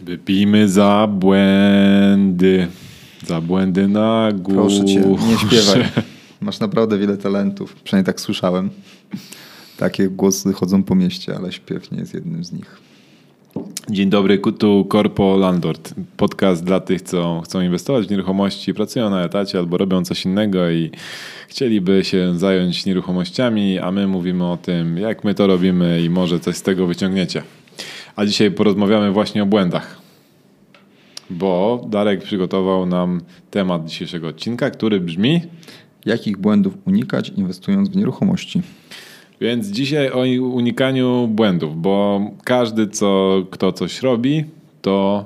Wypijmy za błędy. Za błędy na górze. Proszę cię, nie śpiewaj. Masz naprawdę wiele talentów. Przynajmniej tak słyszałem. Takie głosy chodzą po mieście, ale śpiew nie jest jednym z nich. Dzień dobry, tu Corpo Landlord. Podcast dla tych, co chcą inwestować w nieruchomości, pracują na etacie albo robią coś innego i chcieliby się zająć nieruchomościami, a my mówimy o tym, jak my to robimy i może coś z tego wyciągniecie. A dzisiaj porozmawiamy właśnie o błędach. Bo Darek przygotował nam temat dzisiejszego odcinka, który brzmi: Jakich błędów unikać inwestując w nieruchomości? Więc dzisiaj o unikaniu błędów, bo każdy, co, kto coś robi, to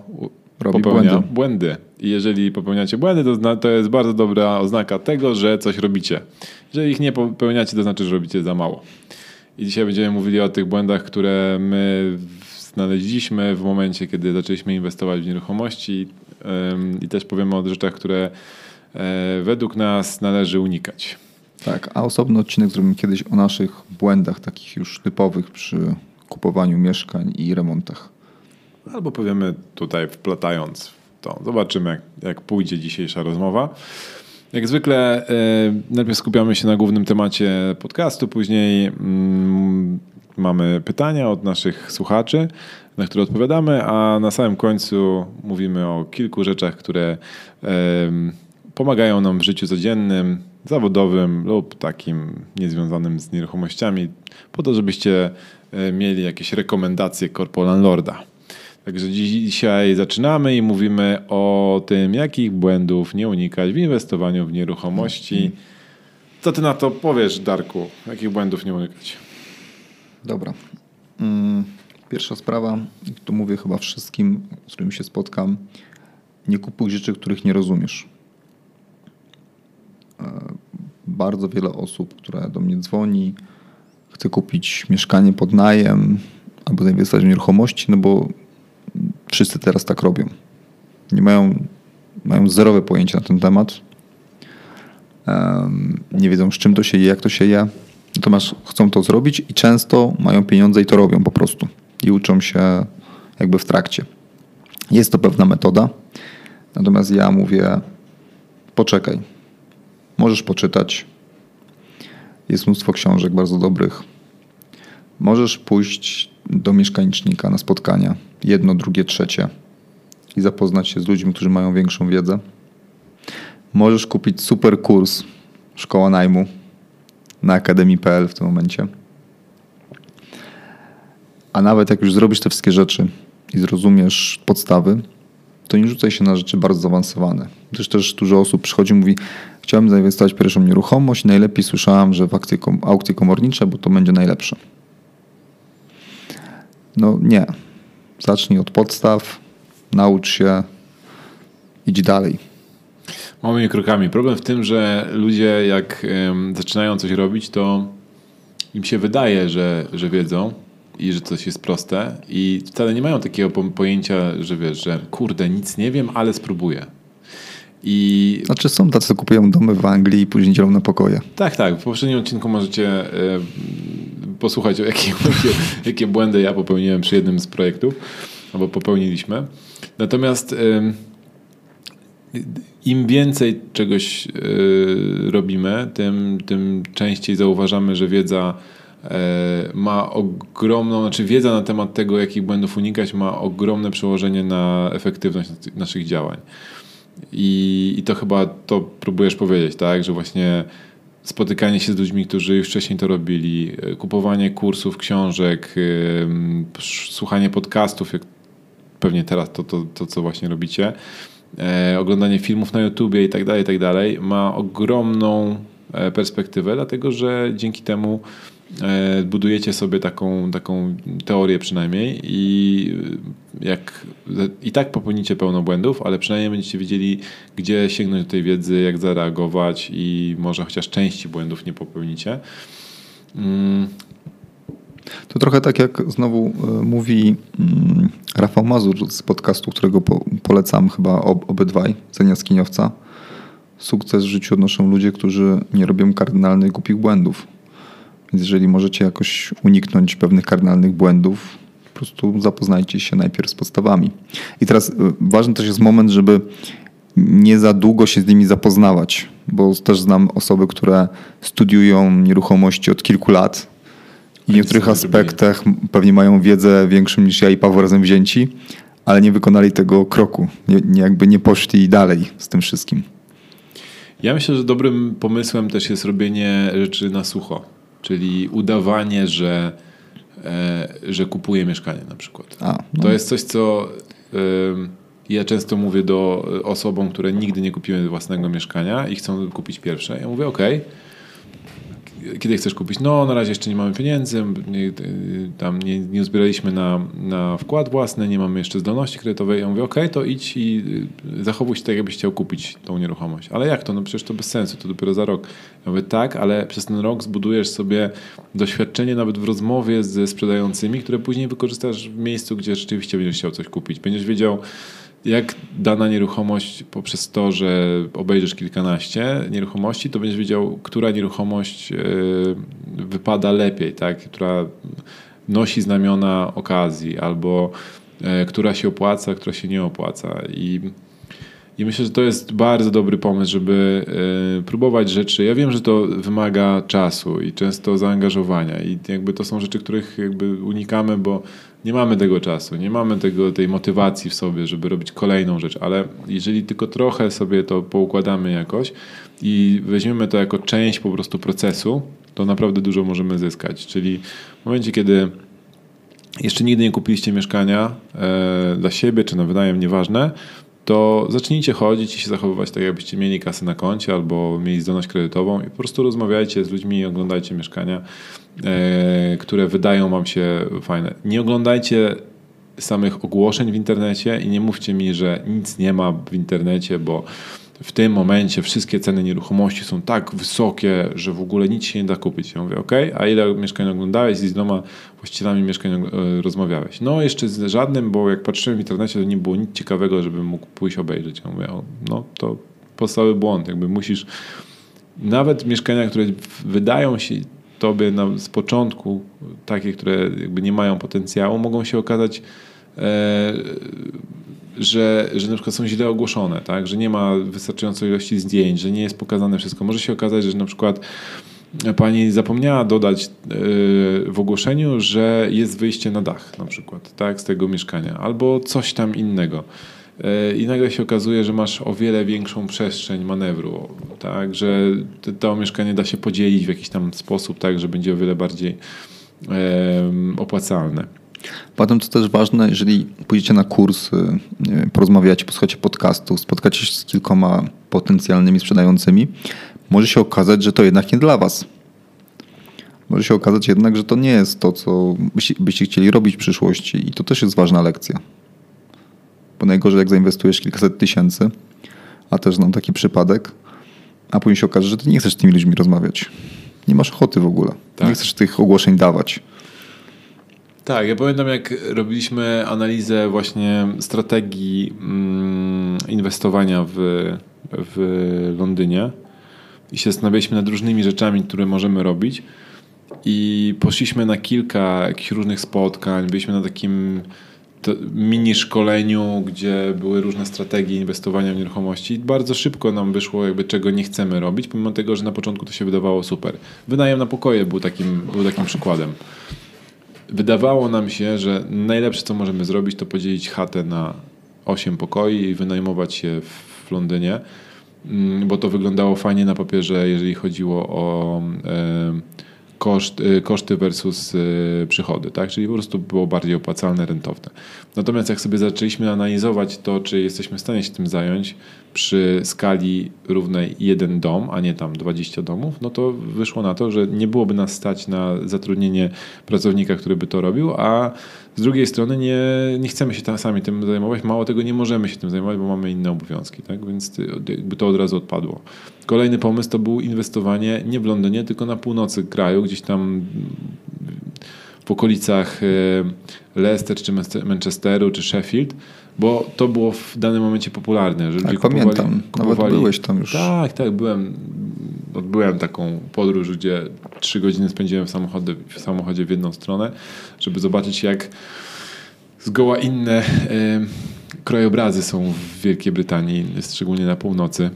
robi popełnia błędy. błędy. I jeżeli popełniacie błędy, to, to jest bardzo dobra oznaka tego, że coś robicie. Jeżeli ich nie popełniacie, to znaczy, że robicie za mało. I dzisiaj będziemy mówili o tych błędach, które my znaleźliśmy w momencie, kiedy zaczęliśmy inwestować w nieruchomości i też powiemy o rzeczach, które e, według nas należy unikać. Tak, a osobny odcinek zrobimy kiedyś o naszych błędach takich już typowych przy kupowaniu mieszkań i remontach. Albo powiemy tutaj wplatając w to. Zobaczymy, jak, jak pójdzie dzisiejsza rozmowa. Jak zwykle y, najpierw skupiamy się na głównym temacie podcastu, później y, mamy pytania od naszych słuchaczy, na które odpowiadamy, a na samym końcu mówimy o kilku rzeczach, które pomagają nam w życiu codziennym, zawodowym lub takim niezwiązanym z nieruchomościami, po to, żebyście e, mieli jakieś rekomendacje Corpo Landlorda. Także dzisiaj zaczynamy i mówimy o tym, jakich błędów nie unikać w inwestowaniu w nieruchomości. Co ty na to powiesz, Darku? Jakich błędów nie unikać? Dobra. Mm, pierwsza sprawa, tu mówię chyba wszystkim, z którymi się spotkam. Nie kupuj rzeczy, których nie rozumiesz. E, bardzo wiele osób, które do mnie dzwoni, chce kupić mieszkanie pod najem albo zainwestować w nieruchomości, no bo wszyscy teraz tak robią. Nie mają, mają zerowe pojęcie na ten temat. Nie wiedzą, z czym to się je, jak to się je. Natomiast chcą to zrobić i często mają pieniądze i to robią po prostu. I uczą się jakby w trakcie. Jest to pewna metoda. Natomiast ja mówię, poczekaj, Możesz poczytać. Jest mnóstwo książek bardzo dobrych. Możesz pójść do mieszkanicznika na spotkania, jedno, drugie, trzecie i zapoznać się z ludźmi, którzy mają większą wiedzę. Możesz kupić super kurs Szkoła Najmu na akademii.pl w tym momencie. A nawet jak już zrobisz te wszystkie rzeczy i zrozumiesz podstawy, to nie rzucaj się na rzeczy bardzo zaawansowane. Też też dużo osób przychodzi i mówi, chciałem zainwestować pierwszą nieruchomość, najlepiej słyszałem, że w aukcje, aukcje komornicze, bo to będzie najlepsze. No nie. Zacznij od podstaw, naucz się, idź dalej. Małymi krokami. Problem w tym, że ludzie jak zaczynają coś robić, to im się wydaje, że, że wiedzą, i że coś jest proste i wcale nie mają takiego pojęcia, że wiesz, że kurde, nic nie wiem, ale spróbuję. I... Znaczy są tacy, co kupują domy w Anglii i później dzielą na pokoje. Tak, tak. W poprzednim odcinku możecie y, posłuchać o jakie, jakie, jakie błędy ja popełniłem przy jednym z projektów, albo popełniliśmy. Natomiast y, im więcej czegoś y, robimy, tym, tym częściej zauważamy, że wiedza E, ma ogromną, znaczy wiedza na temat tego, jakich błędów unikać, ma ogromne przełożenie na efektywność naszych działań. I, I to chyba to próbujesz powiedzieć, tak, że właśnie spotykanie się z ludźmi, którzy już wcześniej to robili, e, kupowanie kursów, książek, słuchanie podcastów, jak pewnie teraz to, to, to co właśnie robicie, e, oglądanie filmów na YouTubie i tak dalej, i tak dalej, ma ogromną perspektywę, dlatego że dzięki temu E, budujecie sobie taką, taką teorię przynajmniej i jak i tak popełnicie pełno błędów, ale przynajmniej będziecie wiedzieli, gdzie sięgnąć do tej wiedzy, jak zareagować i może chociaż części błędów nie popełnicie. Mm. To trochę tak jak znowu e, mówi mm, Rafał Mazur z podcastu, którego polecam chyba obydwaj, Cenia Skiniowca. sukces w życiu odnoszą ludzie, którzy nie robią kardynalnych głupich błędów. Więc jeżeli możecie jakoś uniknąć pewnych kardynalnych błędów, po prostu zapoznajcie się najpierw z podstawami. I teraz y, ważny też jest moment, żeby nie za długo się z nimi zapoznawać, bo też znam osoby, które studiują nieruchomości od kilku lat i w niektórych aspektach pewnie mają wiedzę większą niż ja i Paweł razem wzięci, ale nie wykonali tego kroku, nie jakby nie poszli dalej z tym wszystkim. Ja myślę, że dobrym pomysłem też jest robienie rzeczy na sucho, czyli udawanie, że, e, że kupuję mieszkanie na przykład. A, no. To jest coś, co e, ja często mówię do osobom, które nigdy nie kupiły własnego mieszkania i chcą kupić pierwsze. Ja mówię, ok, kiedy chcesz kupić? No, na razie jeszcze nie mamy pieniędzy, nie, tam nie, nie uzbieraliśmy na, na wkład własny, nie mamy jeszcze zdolności kredytowej. Ja mówię, ok, to idź i y, zachowuj się tak, jakbyś chciał kupić tą nieruchomość. Ale jak to? No przecież to bez sensu, to dopiero za rok. Ja mówię, tak, ale przez ten rok zbudujesz sobie doświadczenie nawet w rozmowie ze sprzedającymi, które później wykorzystasz w miejscu, gdzie rzeczywiście będziesz chciał coś kupić. Będziesz wiedział, jak dana nieruchomość poprzez to, że obejrzysz kilkanaście nieruchomości, to będziesz wiedział, która nieruchomość e, wypada lepiej, tak? która nosi znamiona okazji, albo e, która się opłaca, która się nie opłaca. I, i myślę, że to jest bardzo dobry pomysł, żeby e, próbować rzeczy. Ja wiem, że to wymaga czasu i często zaangażowania, i jakby to są rzeczy, których jakby unikamy, bo nie mamy tego czasu, nie mamy tego, tej motywacji w sobie, żeby robić kolejną rzecz, ale jeżeli tylko trochę sobie to poukładamy jakoś i weźmiemy to jako część po prostu procesu, to naprawdę dużo możemy zyskać. Czyli w momencie, kiedy jeszcze nigdy nie kupiliście mieszkania e, dla siebie czy na wynajem, nieważne, to zacznijcie chodzić i się zachowywać tak, jakbyście mieli kasę na koncie albo mieli zdolność kredytową i po prostu rozmawiajcie z ludźmi i oglądajcie mieszkania, e, które wydają wam się fajne. Nie oglądajcie samych ogłoszeń w internecie i nie mówcie mi, że nic nie ma w internecie, bo w tym momencie wszystkie ceny nieruchomości są tak wysokie, że w ogóle nic się nie da kupić. Ja mówię, ok, a ile mieszkań oglądałeś i z iloma właścicielami mieszkań e, rozmawiałeś? No jeszcze z żadnym, bo jak patrzyłem w internecie, to nie było nic ciekawego, żebym mógł pójść obejrzeć. Ja mówię, no to podstawowy błąd, jakby musisz nawet mieszkania, które wydają się tobie na, z początku takie, które jakby nie mają potencjału, mogą się okazać e, że, że na przykład są źle ogłoszone, tak? że nie ma wystarczającej ilości zdjęć, że nie jest pokazane wszystko. Może się okazać, że na przykład pani zapomniała dodać e, w ogłoszeniu, że jest wyjście na dach na przykład, tak, z tego mieszkania, albo coś tam innego. E, I nagle się okazuje, że masz o wiele większą przestrzeń manewru, tak, że to mieszkanie da się podzielić w jakiś tam sposób, tak, że będzie o wiele bardziej opłacalne. Potem, co też ważne, jeżeli pójdziecie na kurs, porozmawiacie, posłuchacie podcastu, spotkacie się z kilkoma potencjalnymi sprzedającymi, może się okazać, że to jednak nie dla was. Może się okazać jednak, że to nie jest to, co byście, byście chcieli robić w przyszłości i to też jest ważna lekcja. Bo najgorzej, jak zainwestujesz kilkaset tysięcy, a też znam taki przypadek, a później się okaże, że ty nie chcesz z tymi ludźmi rozmawiać. Nie masz ochoty w ogóle. Tak. Nie chcesz tych ogłoszeń dawać. Tak, ja pamiętam jak robiliśmy analizę właśnie strategii mm, inwestowania w, w Londynie i się zastanawialiśmy nad różnymi rzeczami, które możemy robić i poszliśmy na kilka jakichś różnych spotkań, byliśmy na takim mini szkoleniu, gdzie były różne strategie inwestowania w nieruchomości. Bardzo szybko nam wyszło, jakby czego nie chcemy robić, pomimo tego, że na początku to się wydawało super. Wynajem na pokoje był takim, był takim przykładem wydawało nam się, że najlepsze, co możemy zrobić, to podzielić chatę na 8 pokoi i wynajmować się w Londynie, mm, bo to wyglądało fajnie na papierze, jeżeli chodziło o koszt, y, koszty versus y, przychody, tak? Czyli po prostu było bardziej opłacalne, rentowne. Natomiast jak sobie zaczęliśmy analizować to, czy jesteśmy w stanie się tym zająć przy skali równej jeden dom, a nie tam 20 domów, no to wyszło na to, że nie byłoby nas stać na zatrudnienie pracownika, który by to robił, a z drugiej strony nie, nie chcemy się tam sami tym zajmować, mało tego nie możemy się tym zajmować, bo mamy inne obowiązki, tak? więc jakby to od razu odpadło. Kolejny pomysł to był inwestowanie nie w Londynie, tylko na północy kraju, gdzieś tam w okolicach e, Leicester, czy Manchesteru, czy Sheffield, bo to było w danym momencie popularne. Że tak, pamiętam. Kupowali, Nawet byłeś tam już. Tak, tak, byłem. Odbyłem taką podróż, gdzie trzy godziny spędziłem w samochodzie, w samochodzie w jedną stronę, żeby zobaczyć jak zgoła inne e, krajobrazy są w Wielkiej Brytanii, szczególnie na północy.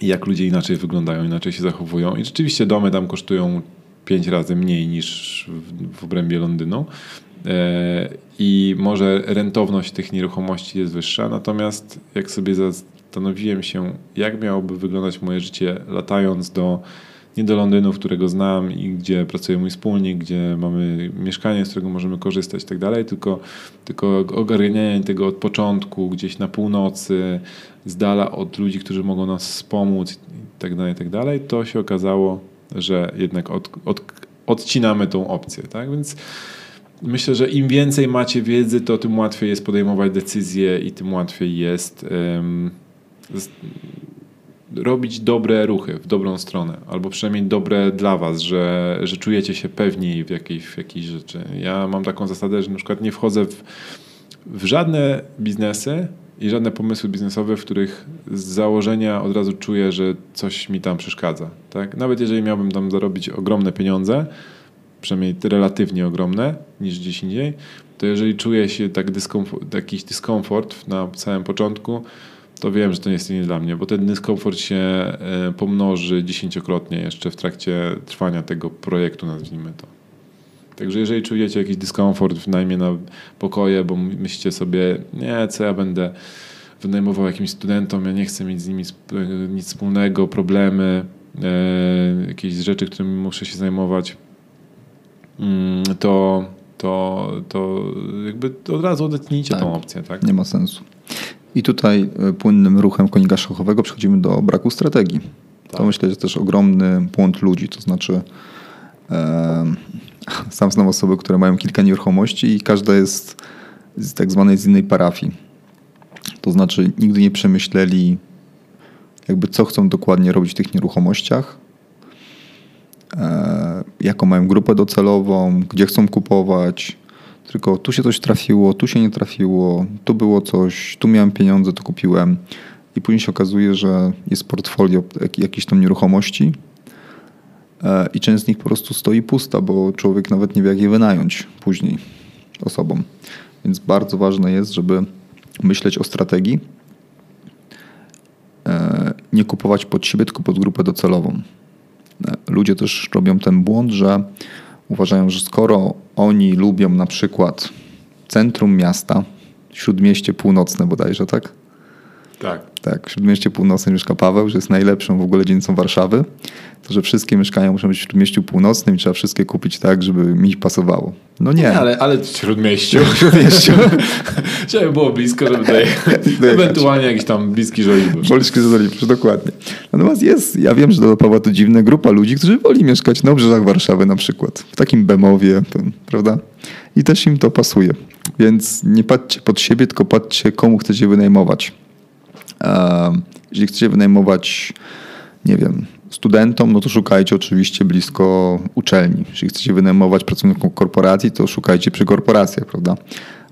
I jak ludzie inaczej wyglądają, inaczej się zachowują. I rzeczywiście domy tam kosztują pięć razy mniej niż w, w obrębie Londynu. I może rentowność tych nieruchomości jest wyższa, natomiast jak sobie zastanowiłem się, jak miałoby wyglądać moje życie latając do nie do Londynu, którego znam i gdzie pracuje mój wspólnik, gdzie mamy mieszkanie, z którego możemy korzystać i tak dalej, tylko, tylko ogarnianie tego od początku, gdzieś na północy, z dala od ludzi, którzy mogą nas wspomóc i tak dalej, i tak dalej, to się okazało, że jednak od, od, odcinamy tą opcję, tak? Więc myślę, że im więcej macie wiedzy, to tym łatwiej jest podejmować decyzje i tym łatwiej jest um, robić dobre ruchy w dobrą stronę, albo przynajmniej dobre dla was, że, że czujecie się pewniej w jakiejś, w jakiejś rzeczy. Ja mam taką zasadę, że na przykład nie wchodzę w, w żadne biznesy i żadne pomysły biznesowe, w których z założenia od razu czuję, że coś mi tam przeszkadza. Tak? Nawet jeżeli miałbym tam zarobić ogromne pieniądze, przynajmniej relatywnie ogromne niż gdzieś indziej, to jeżeli czuję się tak dyskomfort, jakiś dyskomfort na samym początku, to wiem, że to nie jest nie dla mnie, bo ten dyskomfort się e, pomnoży dziesięciokrotnie jeszcze w trakcie trwania tego projektu, nazwijmy to. Także jeżeli czujecie jakiś dyskomfort w najmie na pokoje, bo myślicie sobie, nie, co ja będę wynajmował jakimś studentom, ja nie chcę mieć z nimi nic wspólnego, problemy, e, jakieś rzeczy, którymi muszę się zajmować, to, to, to jakby od razu odetnijcie tak. tą opcję. Tak? Nie ma sensu. I tutaj e, płynnym ruchem konika szachowego przechodzimy do braku strategii. Tak. To myślę, że też ogromny błąd ludzi, to znaczy e, sam znam osoby, które mają kilka nieruchomości i każda jest z tak zwanej z innej parafii. To znaczy nigdy nie przemyśleli jakby co chcą dokładnie robić w tych nieruchomościach, e, jaką mają grupę docelową, gdzie chcą kupować, tylko tu się coś trafiło, tu się nie trafiło, tu było coś, tu miałem pieniądze, to kupiłem. I później się okazuje, że jest portfolio jakiejś tam nieruchomości e, i część z nich po prostu stoi pusta, bo człowiek nawet nie wie, jak je wynająć później osobom. Więc bardzo ważne jest, żeby myśleć o strategii, e, nie kupować pod siebie, tylko pod grupę docelową. Ludzie też robią ten błąd, że uważają, że skoro oni lubią na przykład centrum miasta, śródmieście północne bodajże, tak? Tak. Tak, w Śródmieście Północnym mieszka Paweł, że jest najlepszą w ogóle dzielnicą Warszawy. To, że wszystkie mieszkania muszą być w Śródmieściu Północnym i trzeba wszystkie kupić tak, żeby mi pasowało. No nie. nie ale, ale w Śródmieściu. W Śródmieściu. żeby było blisko, żeby tutaj ewentualnie jakiś tam bliski Żoliborz. Bliski Żoliborz, dokładnie. Natomiast jest, ja wiem, że do Pawła to dziwna grupa ludzi, którzy woli mieszkać na obrzeżach Warszawy na przykład. W takim Bemowie, prawda? I też im to pasuje. Więc nie patrzcie pod siebie, tylko patrzcie, komu chcecie wynajmować. Jeżeli chcecie wynajmować, nie wiem, studentom, no to szukajcie oczywiście blisko uczelni. Jeżeli chcecie wynajmować pracownikom korporacji, to szukajcie przy korporacjach, prawda?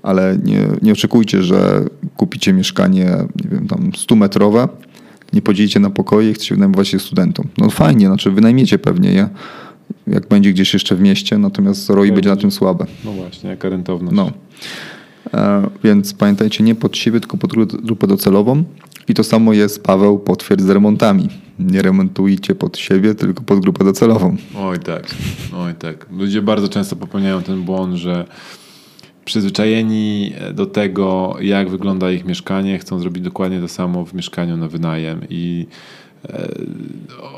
Ale nie, nie oczekujcie, że kupicie mieszkanie, nie wiem, tam 100-metrowe, nie podzielicie na pokoje i chcecie wynajmować się studentom. No fajnie, znaczy wynajmiecie pewnie je, jak będzie gdzieś jeszcze w mieście, natomiast ROI będzie na tym słabe. No właśnie, jaka rentowność. No. E, więc pamiętajcie, nie pod siebie, tylko pod grupę docelową. I to samo jest, Paweł, potwierdz z remontami. Nie remontujcie pod siebie, tylko pod grupę docelową. Oj tak, oj tak. Ludzie bardzo często popełniają ten błąd, że przyzwyczajeni do tego, jak wygląda ich mieszkanie, chcą zrobić dokładnie to samo w mieszkaniu na wynajem. I e,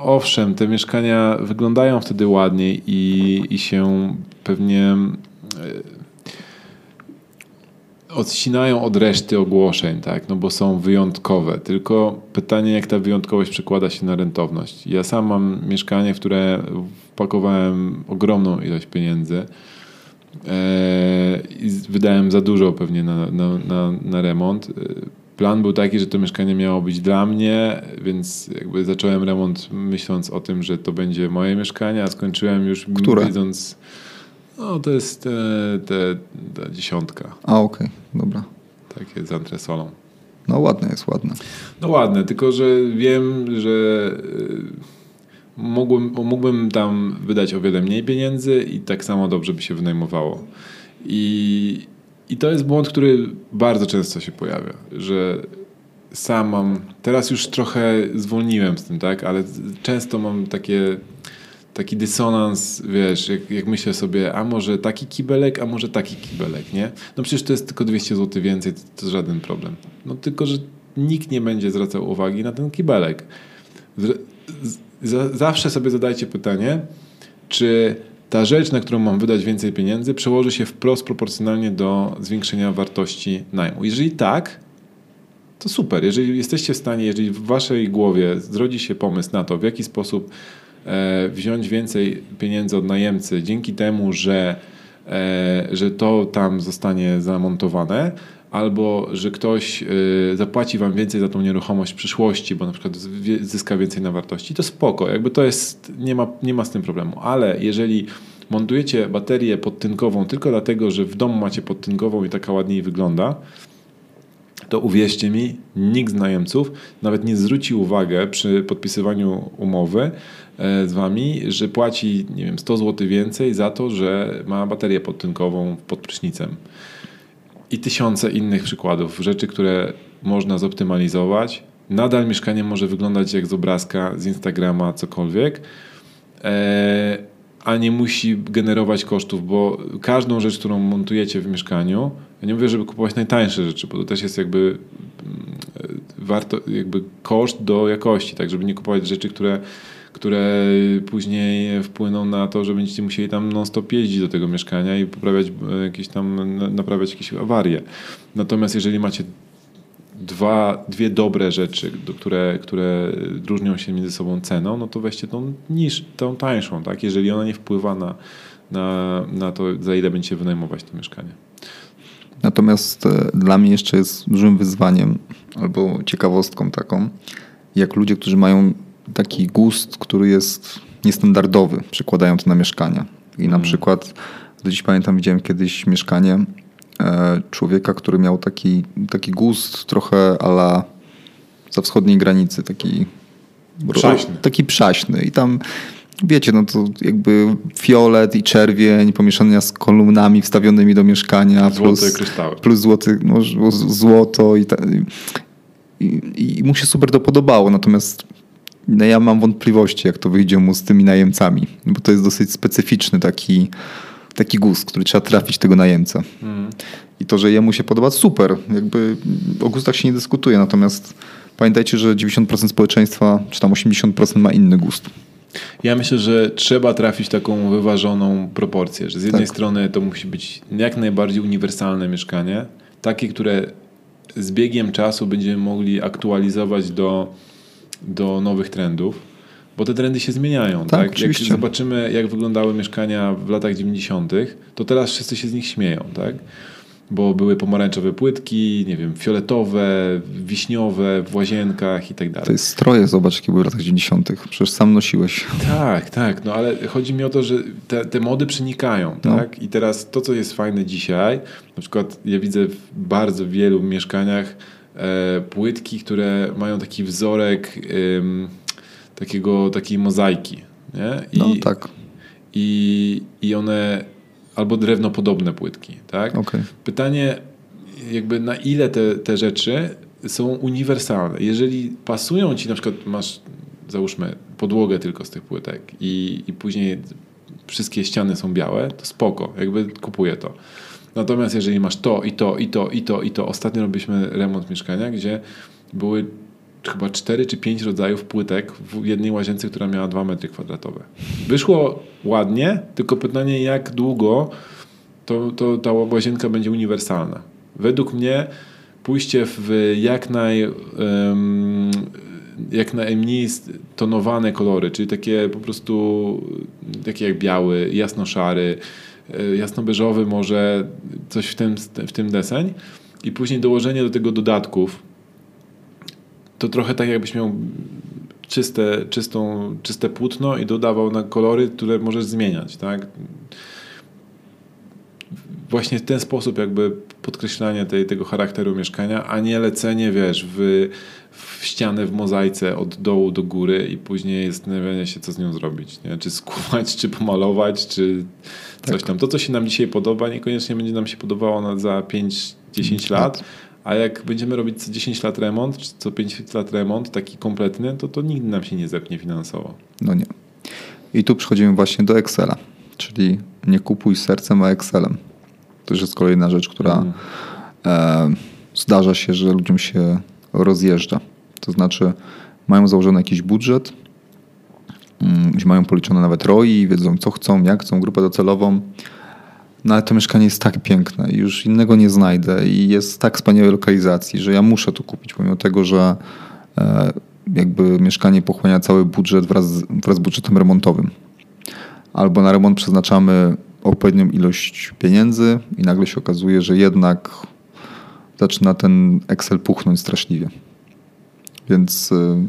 owszem, te mieszkania wyglądają wtedy ładniej i, i się pewnie e, odcinają od reszty ogłoszeń, tak? no bo są wyjątkowe. Tylko pytanie, jak ta wyjątkowość przekłada się na rentowność. Ja sam mam mieszkanie, w które wpakowałem ogromną ilość pieniędzy e, i wydałem za dużo pewnie na, na, na, na remont. Plan był taki, że to mieszkanie miało być dla mnie, więc jakby zacząłem remont myśląc o tym, że to będzie moje mieszkanie, a skończyłem już Które? widząc No to jest e, te, ta dziesiątka. A okej, dobra. Takie z antresolą. No ładne jest, ładne. No ładne, tylko że wiem, że e, mógłbym, mógłbym tam wydać o wiele mniej pieniędzy i tak samo dobrze by się wynajmowało. I, I to jest błąd, który bardzo często się pojawia, że sam mam, teraz już trochę zwolniłem z tym, tak, ale często mam takie taki dysonans, wiesz, jak, jak myślę sobie, a może taki kibelek, a może taki kibelek, nie? No przecież to jest tylko 200 zł więcej, to, to żaden problem. No tylko, że nikt nie będzie zwracał uwagi na ten kibelek. Z, z, zawsze sobie zadajcie pytanie, czy ta rzecz, na którą mam wydać więcej pieniędzy, przełoży się wprost proporcjonalnie do zwiększenia wartości najmu. Jeżeli tak, to super. Jeżeli jesteście w stanie, jeżeli w waszej głowie zrodzi się pomysł na to, w jaki sposób wziąć więcej pieniędzy od najemcy dzięki temu, że, e, że to tam zostanie zamontowane, albo że ktoś e, zapłaci wam więcej za tą nieruchomość w przyszłości, bo na przykład zyska więcej na wartości, to spoko. Jakby to jest, nie ma, nie ma z tym problemu. Ale jeżeli montujecie baterię podtynkową tylko dlatego, że w domu macie podtynkową i taka ładniej wygląda, to uwierzcie mi, nikt z najemców nawet nie zwróci uwagę przy podpisywaniu umowy e, z wami, że płaci, nie wiem, 100 zł więcej za to, że ma baterię podtynkową pod prysznicem. I tysiące innych przykładów, rzeczy, które można zoptymalizować. Nadal mieszkanie może wyglądać jak z obrazka, z Instagrama, cokolwiek. E, a nie musi generować kosztów, bo każdą rzecz, którą montujecie w mieszkaniu, ja nie mówię, żeby kupować najtańsze rzeczy, bo to też jest jakby mm, warto, jakby koszt do jakości, tak, żeby nie kupować rzeczy, które, które później wpłyną na to, że będziecie musieli tam non-stop jeździć do tego mieszkania i poprawiać e, jakieś tam, naprawiać jakieś awarie. Natomiast jeżeli macie dwa, dwie dobre rzeczy, które, które różnią się między sobą ceną, no to weźcie tą niż, tą tańszą, tak? jeżeli ona nie wpływa na, na, na to, za ile będziecie wynajmować to mieszkanie. Natomiast e, dla mnie jeszcze jest dużym wyzwaniem albo ciekawostką taką, jak ludzie, którzy mają taki gust, który jest niestandardowy, przykładają to na mieszkania. I na mm. przykład, do dziś pamiętam, widziałem kiedyś mieszkanie e, człowieka, który miał taki, taki gust trochę ala za wschodniej granicy, taki przaśny. taki przaśny. I tam wiecie, no to jakby fiolet i czerwień pomieszania z kolumnami wstawionymi do mieszkania. Złote plus, kryształy. Plus złoty, no, złoto i, ta, i, i, mu się super to podobało. Natomiast no ja mam wątpliwości, jak to wyjdzie mu z tymi najemcami, bo to jest dosyć specyficzny taki, taki gust, który trzeba trafić tego najemcę. Mm. I to, że jemu się podoba, super. Jakby o gustach się nie dyskutuje, natomiast pamiętajcie, że 90% społeczeństwa, czy tam 80% ma inny gust. Ja myślę, że trzeba trafić taką wyważoną proporcję, że z jednej tak. strony to musi być jak najbardziej uniwersalne mieszkanie, takie, które z biegiem czasu będziemy mogli aktualizować do, do nowych trendów, bo te trendy się zmieniają. Tak, tak? Jak zobaczymy, jak wyglądały mieszkania w latach 90., to teraz wszyscy się z nich śmieją. Tak? Bo były pomarańczowe płytki, nie wiem, fioletowe, wiśniowe w łazienkach i tak dalej. To jest stroje, zobacz, jakie były w latach 90. Przecież sam nosiłeś. Tak, tak, no ale chodzi mi o to, że te, te mody przenikają, no. tak? I teraz to, co jest fajne dzisiaj, na przykład ja widzę w bardzo wielu mieszkaniach e, płytki, które mają taki wzorek e, takiego, takiej mozaiki, nie? I, no tak. I, I one albo drewnopodobne płytki. Tak? Okay. Pytanie, jakby na ile te, te rzeczy są uniwersalne. Jeżeli pasują ci, na przykład masz, załóżmy, podłogę tylko z tych płytek i, i później wszystkie ściany są białe, to spoko, jakby kupuję to. Natomiast jeżeli masz to i to i to i to i to, ostatnio robiliśmy remont mieszkania, gdzie były chyba 4 czy 5 rodzajów płytek w jednej łazience, która miała 2 metry kwadratowe. Wyszło ładnie, tylko pytanie jak długo to, to ta łazienka będzie uniwersalna. Według mnie pójście w jak naj um, jak najmniej tonowane kolory, czyli takie po prostu takie jak biały, jasno-szary, e, jasno-beżowy może coś w tym, w tym deseń i później dołożenie do tego dodatków to trochę tak jakbyś miał czyste, czystą, czyste płótno i dodawał na kolory, które możesz zmieniać, tak? właśnie w ten sposób jakby podkreślanie tej, tego charakteru mieszkania, a nie lecenie, wiesz, w, w ścianę w mozaice od dołu do góry i później zastanawianie się, co z nią zrobić. Nie? Czy skumać, czy pomalować, czy coś tak. tam. To, co się nam dzisiaj podoba, niekoniecznie będzie nam się podobało na, za 5-10 lat, a jak będziemy robić co 10 lat remont, czy co 5 lat remont, taki kompletny, to to nigdy nam się nie zepnie finansowo. No nie. I tu przechodzimy właśnie do Excela, czyli nie kupuj sercem, a Excelem. To już jest kolejna rzecz, która mm. e, zdarza się, że ludziom się rozjeżdża. To znaczy mają założony jakiś budżet, mm, mają policzone nawet ROI, wiedzą co chcą, jak chcą, grupę docelową, no ale to mieszkanie jest tak piękne i już innego nie znajdę i jest tak wspaniałej lokalizacji, że ja muszę tu kupić, pomimo tego, że e, jakby mieszkanie pochłania cały budżet wraz, wraz z budżetem remontowym. Albo na remont przeznaczamy odpowiednią ilość pieniędzy i nagle się okazuje, że jednak zaczyna ten Excel puchnąć straszliwie. Więc e,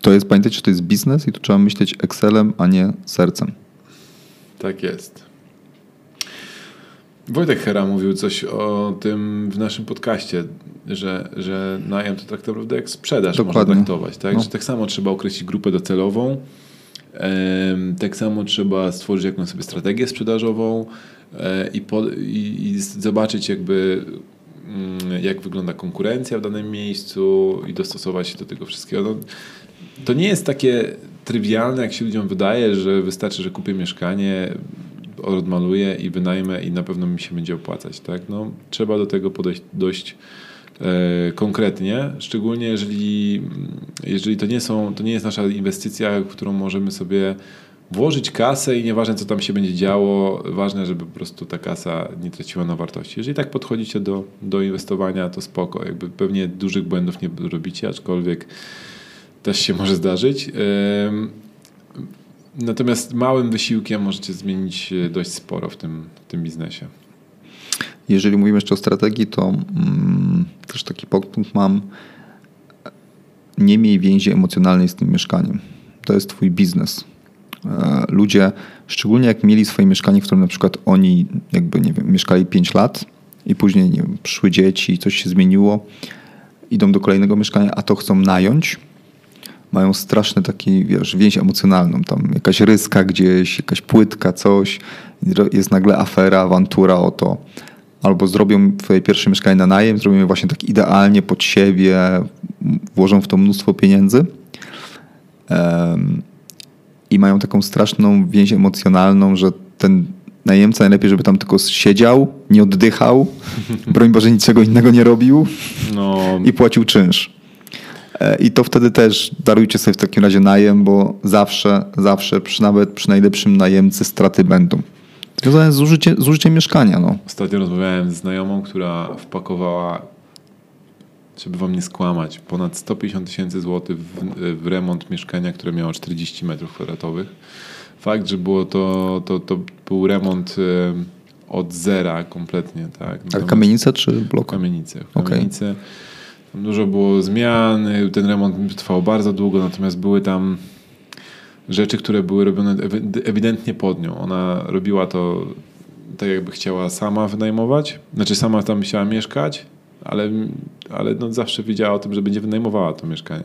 to jest, pamiętajcie, że to jest biznes i tu trzeba myśleć Excelem, a nie sercem. Tak jest. Wojtek Hera mówił coś o tym w naszym podcaście, że, że najem to tak naprawdę jak sprzedaż Dokładnie. można traktować. Tak? No. Że tak samo trzeba określić grupę docelową, tak samo trzeba stworzyć jakąś sobie strategię sprzedażową e, i, po, i, i zobaczyć jakby mm, jak wygląda konkurencja w danym miejscu i dostosować się do tego wszystkiego. No, to nie jest takie trywialne, jak się ludziom wydaje, że wystarczy, że kupię mieszkanie, odmaluję i wynajmę i na pewno mi się będzie opłacać. Tak? No, trzeba do tego podejść dość e, konkretnie, szczególnie jeżeli, jeżeli to, nie są, to nie jest nasza inwestycja, w którą możemy sobie włożyć kasę i nieważne co tam się będzie działo, ważne, żeby po prostu ta kasa nie traciła na wartości. Jeżeli tak podchodzicie do, do inwestowania, to spoko. Jakby pewnie dużych błędów nie robicie, aczkolwiek też się może zdarzyć. Natomiast małym wysiłkiem możecie zmienić e, dość sporo w tym, w tym biznesie. Jeżeli mówimy jeszcze o strategii, to mm, też taki punkt mam. Nie miej więzi emocjonalnej z tym mieszkaniem. To jest twój biznes. E, ludzie, szczególnie jak mieli swoje mieszkanie, w którym na przykład oni jakby, nie wiem, mieszkali 5 lat i później nie wiem, przyszły dzieci, coś się zmieniło, idą do kolejnego mieszkania, a to chcą nająć, mają straszny taki, wiesz, więź emocjonalną. Tam jakaś ryska gdzieś, jakaś płytka, coś. Jest nagle afera, awantura o to. Albo zrobią twoje pierwsze mieszkanie na najem, zrobią je właśnie tak idealnie pod siebie, włożą w to mnóstwo pieniędzy. Um, I mają taką straszną więź emocjonalną, że ten najemca najlepiej, żeby tam tylko siedział, nie oddychał, broń Boże niczego innego nie robił no. i płacił czynsz. E, I to wtedy też darujcie sobie w takim razie najem, bo zawsze, zawsze, przy, nawet przy najlepszym najemcy straty będą. Związane z, użycie, z użyciem mieszkania. No. Ostatnio rozmawiałem z znajomą, która wpakowała, żeby wam nie skłamać, ponad 150 tysięcy złotych w, w, remont mieszkania, które miało 40 metrów kwadratowych. Fakt, że było to, to, to był remont od zera kompletnie. Tak? A kamienica czy blok? Kamienice. Kamienice. Okay. Dużo było zmian, ten remont trwał bardzo długo, natomiast były tam rzeczy, które były robione ewidentnie pod nią. Ona robiła to tak, jakby chciała sama wynajmować, znaczy sama tam chciała mieszkać, ale, ale no zawsze wiedziała o tym, że będzie wynajmowała to mieszkanie.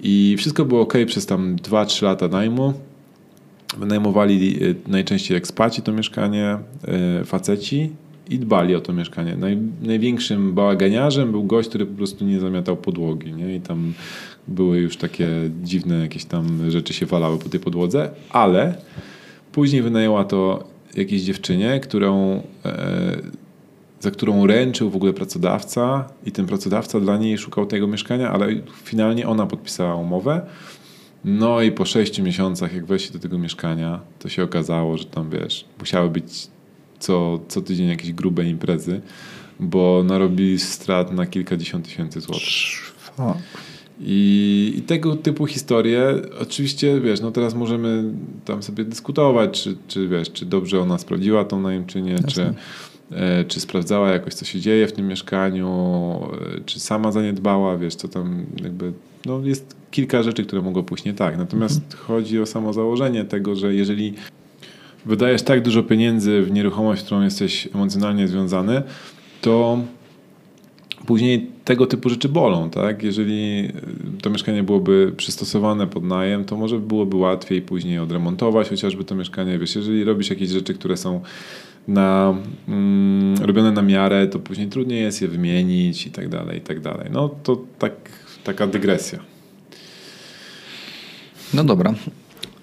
I wszystko było ok przez tam 2-3 lata najmu. Wynajmowali y, najczęściej ekspaci to mieszkanie, y, faceci i dbali o to mieszkanie. Naj, największym bałaganiarzem był gość, który po prostu nie zamiatał podłogi. Nie? I tam były już takie dziwne jakieś tam rzeczy się walały po tej podłodze, ale później wynajęła to jakiejś dziewczynie, którą, e, za którą ręczył w ogóle pracodawca i ten pracodawca dla niej szukał tego mieszkania, ale finalnie ona podpisała umowę. No i po sześciu miesiącach, jak weszli do tego mieszkania, to się okazało, że tam wiesz, musiały być co, co tydzień jakieś grube imprezy, bo narobi strat na kilkadziesiąt tysięcy złotych. I, I, tego typu historie, oczywiście, wiesz, no teraz możemy tam sobie dyskutować, czy, czy wiesz, czy dobrze ona sprawdziła tą najemczynię, czy, e, czy sprawdzała jakoś, co się dzieje w tym mieszkaniu, e, czy sama zaniedbała, wiesz, co tam jakby, no jest kilka rzeczy, które mogą pójść nie tak. Natomiast mhm. chodzi o samo założenie tego, że jeżeli wydajesz tak dużo pieniędzy w nieruchomość, z którą jesteś emocjonalnie związany, to później tego typu rzeczy bolą, tak? Jeżeli to mieszkanie byłoby przystosowane pod najem, to może byłoby łatwiej później odremontować chociażby to mieszkanie. Wiesz, jeżeli robisz jakieś rzeczy, które są na, mm, robione na miarę, to później trudniej jest je wymienić i tak dalej, i tak dalej. No to tak, taka dygresja. No dobra.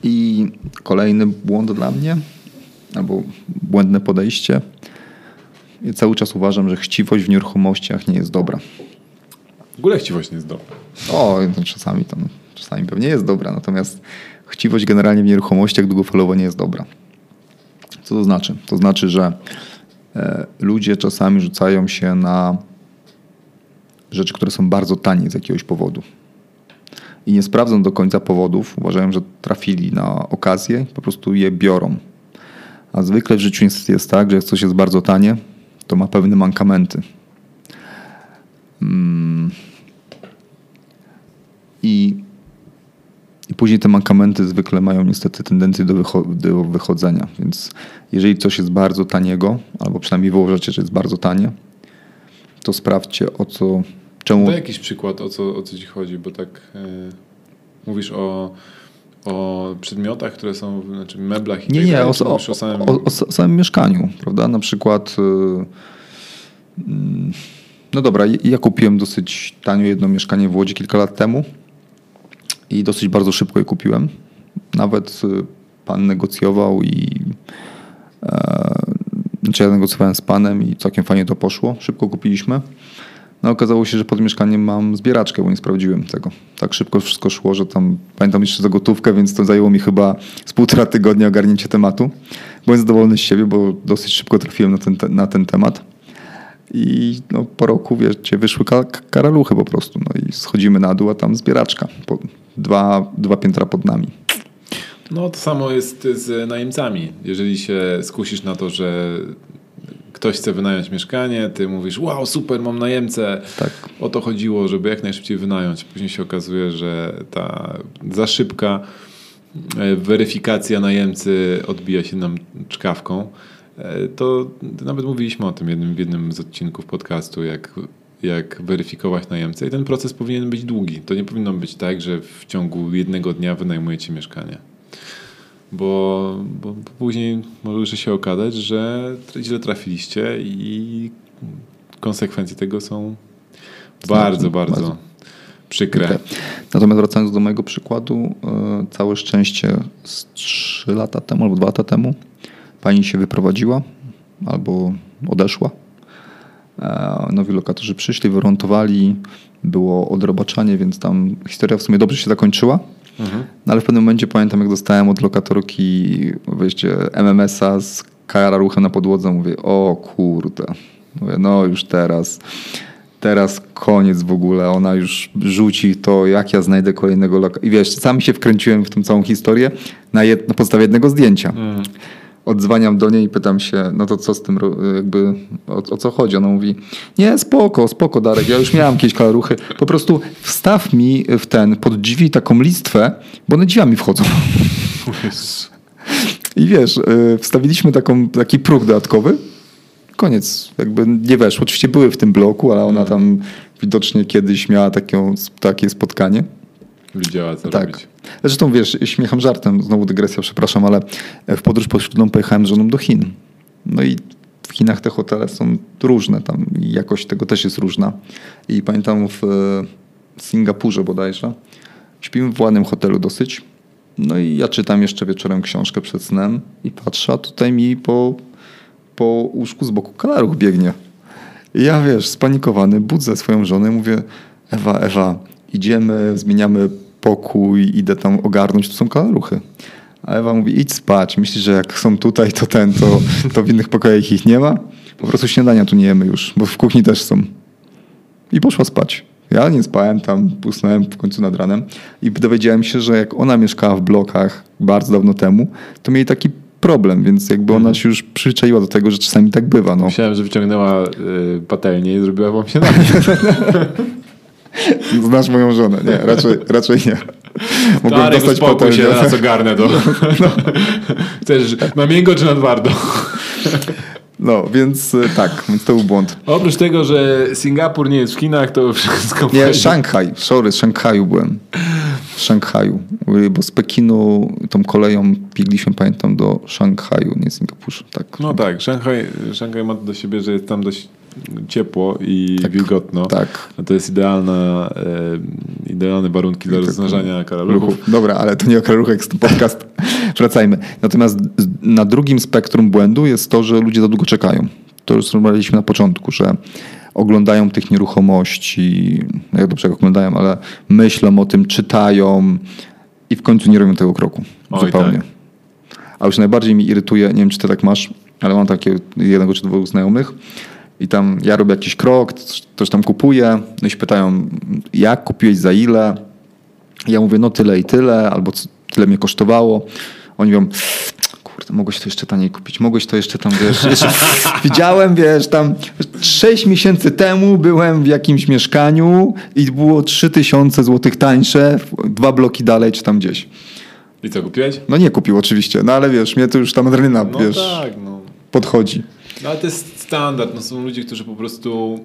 I kolejny błąd dla mnie, albo błędne podejście. Ja cały czas uważam, że chciwość w nieruchomościach nie jest dobra. W ogóle chciwość nie jest dobra. O, no czasami tam, czasami pewnie jest dobra, natomiast chciwość generalnie w nieruchomościach długofalowo nie jest dobra. Co to znaczy? To znaczy, że e, ludzie czasami rzucają się na rzeczy, które są bardzo tanie z jakiegoś powodu. I nie sprawdzą do końca powodów, uważają, że trafili na okazję i po prostu je biorą. A zwykle w życiu niestety jest tak, że jak coś jest bardzo tanie, to ma pewne mankamenty. Mm. I, I później te mankamenty zwykle mają niestety tendencję do, wycho- do wychodzenia. Więc jeżeli coś jest bardzo taniego, albo przynajmniej wy uważacie, że jest bardzo tanie, to sprawdźcie o co. Czemu. Daj jakiś przykład, o co, o co ci chodzi, bo tak yy, mówisz o, o przedmiotach, które są, w- znaczy meblach i Nie, tak nie, o, o, o samym... o, o sa- samym mieszkaniu, prawda? Na przykład, y, mm, no dobra, ja kupiłem dosyć tanio jedno mieszkanie w Łodzi kilka lat temu i dosyć bardzo szybko je kupiłem. Nawet y, pan negocjował i e, znaczy ja negocjowałem z panem i całkiem fajnie to poszło. Szybko kupiliśmy. No okazało się, że pod mieszkaniem mam zbieraczkę, bo nie sprawdziłem tego. Tak szybko wszystko szło, że tam pamiętam jeszcze za gotówkę, więc to zajęło mi chyba z półtora tygodnia ogarnięcie tematu. Byłem zadowolony z siebie, bo dosyć szybko trafiłem na ten, te- na ten temat. I no, po roku, wiecie, wyszły ka- karaluchy po prostu. No i schodzimy na dół, a tam zbieraczka. Po, dwa, dwa piętra pod nami. No to samo jest z najemcami. Jeżeli się skusisz na to, że ktoś chce wynająć mieszkanie, ty mówisz, wow, super, mam najemcę. Tak. O to chodziło, żeby jak najszybciej wynająć. Później się okazuje, że ta za szybka e, weryfikacja najemcy odbija się nam czkawką. E, To nawet mówiliśmy o tym jednym, w jednym z odcinków podcastu, jak, jak weryfikować najemcę. I ten proces powinien być długi. To nie powinno być tak, że w ciągu jednego dnia wynajmujecie mieszkanie bo, bo później może się okazać, że źle trafiliście i konsekwencje tego są bardzo, bardzo, bardzo. przykre. Okej. Natomiast wracając do mojego przykładu, e, całe szczęście z 3 lata temu albo 2 lata temu pani się wyprowadziła albo odeszła. E, Nowi lokatorzy przyszli, wyremontowali, było odrobaczanie, więc tam historia w sumie dobrze się zakończyła. Mhm. No ale w pewnym momencie pamiętam, jak dostałem od lokatorki wejście MMS-a z kararuchem na podłodze, mówię, o kurde. Mówię, no już teraz, teraz koniec w ogóle. Ona już rzuci to, jak ja znajdę kolejnego lokatora. I wiesz, sam się wkręciłem w tą całą historię na, jed- na podstawie jednego zdjęcia. Mhm. Odzwaniam do niej i pytam się, no to co z tym, jakby, o, o co chodzi? Ona mówi, nie, spoko, spoko Darek, ja już miałam jakieś kalaruchy. Po prostu wstaw mi w ten, pod drzwi taką listwę, bo one drzwiami wchodzą. I wiesz, y, wstawiliśmy taką, taki próg dodatkowy. Koniec, jakby nie weszło. Oczywiście były w tym bloku, ale ona tam widocznie kiedyś miała taką, takie spotkanie. Widziała, co Tak. robić. Zresztą wiesz, śmiecham żartem, znowu dygresja, przepraszam, ale w podróż poślubną pojechałem z żoną do Chin. No i w Chinach te hotele są różne, tam jakość tego też jest różna. I pamiętam w e, Singapurze bodajże, śpimy w ładnym hotelu dosyć. No i ja czytam jeszcze wieczorem książkę przed snem i patrzę, a tutaj mi po, po łóżku z boku kalaruch biegnie. I ja wiesz, spanikowany, budzę swoją żonę i mówię, Ewa, Ewa, idziemy, zmieniamy pokój, idę tam ogarnąć, tu są kalaruchy. A Ewa mówi, idź spać. Myślisz, że jak są tutaj, to ten, to, to w innych pokojach ich nie ma? Po prostu śniadania tu nie jemy już, bo w kuchni też są. I poszła spać. Ja nie spałem tam, usnąłem w końcu nad ranem i dowiedziałem się, że jak ona mieszkała w blokach bardzo dawno temu, to mieli taki problem, więc jakby ona się już przyczaiła do tego, że czasami tak bywa. No. Myślałem, że wyciągnęła y, patelnię i zrobiła wam śniadanie. Znasz moją żonę. Nie, raczej, raczej nie. Mogłem Darek, dostać potem. się, teraz ogarnę to. No. Chcesz na miękko czy na twardo? No, więc e, tak, więc to był błąd. Oprócz tego, że Singapur nie jest w Chinach, to wszystko... Nie, fajnie. Szanghaj, sorry, z Szanghaju byłem. W Szanghaju, bo z Pekinu tą koleją biegliśmy, pamiętam, do Szanghaju, nie Singapurze. Tak. No tak, Szanghaj, Szanghaj ma to do siebie, że jest tam dość ciepło i tak, wilgotno. Tak. To jest idealna, e, idealne warunki dla rozmnażania karaluchów. Dobra, ale to nie o karaluchach jest to podcast. Wracajmy. Natomiast na drugim spektrum błędu jest to, że ludzie za długo czekają. To już rozmawialiśmy na początku, że oglądają tych nieruchomości, no jak dobrze oglądają, ale myślą o tym, czytają i w końcu nie robią tego kroku. Oj, zupełnie. Tak. A już najbardziej mi irytuje, nie wiem czy ty tak masz, ale mam takie jednego czy dwóch znajomych, i tam ja robię jakiś krok, ktoś tam kupuje, no i się pytają, jak kupiłeś, za ile? Ja mówię, no tyle i tyle, albo tyle mnie kosztowało. Oni mówią, kurde, mogłeś to jeszcze taniej kupić, mogłeś to jeszcze tam, wiesz, jeszcze, widziałem, wiesz, tam sześć miesięcy temu byłem w jakimś mieszkaniu i było trzy tysiące złotych tańsze, dwa bloki dalej, czy tam gdzieś. I co, kupiłeś? No nie kupił oczywiście, no ale wiesz, mnie to już tam adrenalina, no wiesz, tak, no. podchodzi. No ale to jest standard. No, są ludzie, którzy po prostu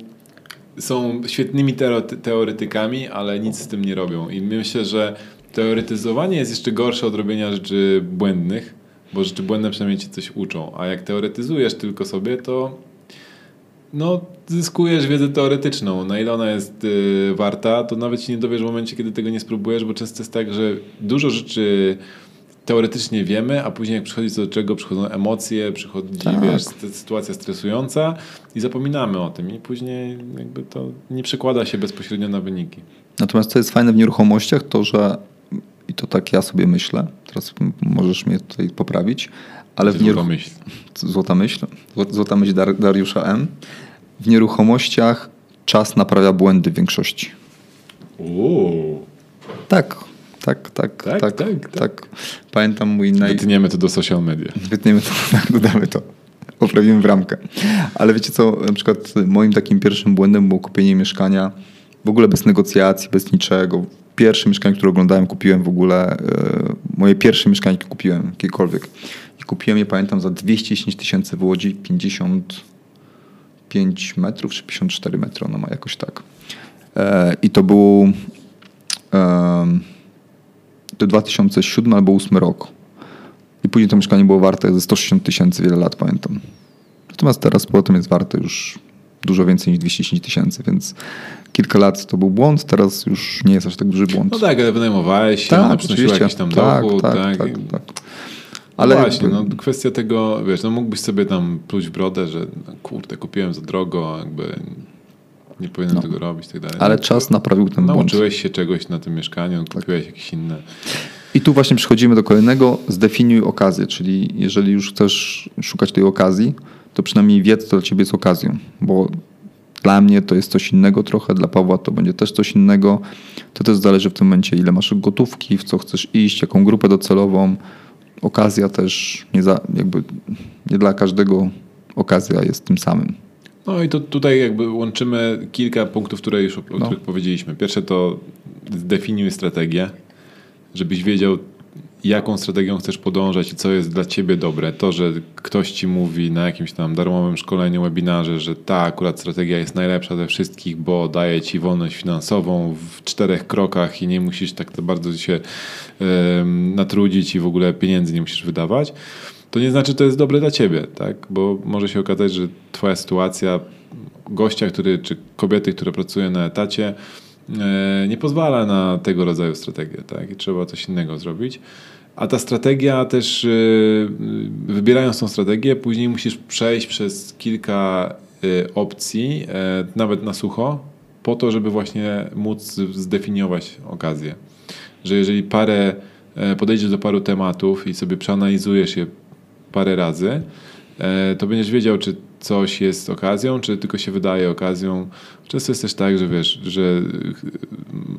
są świetnymi teoretykami, ale nic z tym nie robią. I myślę, że teoretyzowanie jest jeszcze gorsze od robienia rzeczy błędnych, bo rzeczy błędne przynajmniej ci coś uczą. A jak teoretyzujesz tylko sobie, to no, zyskujesz wiedzę teoretyczną. Na ile ona jest y, warta, to nawet się nie dowiesz w momencie, kiedy tego nie spróbujesz, bo często jest tak, że dużo rzeczy teoretycznie wiemy, a później jak przychodzi co do czego, przychodzą emocje, przychodzi tak. wiesz, sytuacja stresująca i zapominamy o tym i później jakby to nie przekłada się bezpośrednio na wyniki. Natomiast co jest fajne w nieruchomościach, to że i to tak ja sobie myślę, teraz możesz mnie tutaj poprawić, ale w nieruch... myśl. Złota myśl. Złota myśl Dar Dariusza M. W nieruchomościach czas naprawia błędy w większości. Uuu. Tak, tak, tak, tak, tak, tak, tak. Pamiętam mój naj... Wytniemy to do social media. Wytniemy to, tak, dodamy to. Poprawimy w ramkę. Ale wiecie co, na przykład moim takim pierwszym błędem było kupienie mieszkania w ogóle bez negocjacji, bez niczego. Pierwsze mieszkanie, które oglądałem, kupiłem w ogóle, yy, moje pierwsze mieszkanie kupiłem, jakiekolwiek. I kupiłem je, pamiętam, za 210 tysięcy w Łodzi, 55 metrów, czy 54 metry, ono ma jakoś tak. Yy, I to był... Yy, 2007 albo 2008 rok. I później to mieszkanie było warte ze 160 tysięcy wiele lat, pamiętam. Natomiast teraz potem jest warte już dużo więcej niż 210 tysięcy, więc kilka lat to był błąd, teraz już nie jest aż tak duży błąd. No tak, ale wynajmowałeś się, tak, ona przynosiła jakiś tam tak, dochód. Tak, tak, tak, tak. Ale no właśnie, no, kwestia tego, wiesz, no mógłbyś sobie tam pluć w brodę, że no, kurde, kupiłem za drogo, jakby nie powinienem no. tego robić tak dalej. Ale no, czas naprawił ten błąd. Nauczyłeś się czegoś na tym mieszkaniu, tak. kupiłeś jakieś inne. I tu właśnie przechodzimy do kolejnego, zdefiniuj okazję, czyli jeżeli już chcesz szukać tej okazji, to przynajmniej wiedz, co dla ciebie jest okazją, bo dla mnie to jest coś innego trochę, dla Pawła to będzie też coś innego. To też zależy w tym momencie, ile masz gotówki, w co chcesz iść, jaką grupę docelową. Okazja też nie, za, jakby, nie dla każdego okazja jest tym samym. No i to tutaj jakby łączymy kilka punktów, które już o, no. których powiedzieliśmy. Pierwsze to zdefiniuj strategię, żebyś wiedział, jaką strategią chcesz podążać i co jest dla ciebie dobre. To, że ktoś ci mówi na jakimś tam darmowym szkoleniu, webinarze, że ta akurat strategia jest najlepsza ze wszystkich, bo daje ci wolność finansową w czterech krokach i nie musisz tak bardzo się um, natrudzić i w ogóle pieniędzy nie musisz wydawać to nie znaczy, że to jest dobre dla ciebie, tak? Bo może się okazać, że twoja sytuacja gościa, który, czy kobiety, która pracuje na etacie, e, nie pozwala na tego rodzaju strategię, tak? I trzeba coś innego zrobić. A ta strategia też, e, wybierając tą strategię, później musisz przejść przez kilka e, opcji, nawet na sucho, po to, żeby właśnie móc zdefiniować okazję. Że jeżeli parę podejdziesz do paru tematów i sobie przeanalizujesz je parę razy, e, to będziesz wiedział, czy coś jest okazją, czy tylko się wydaje okazją. Często jest też tak, że wiesz, że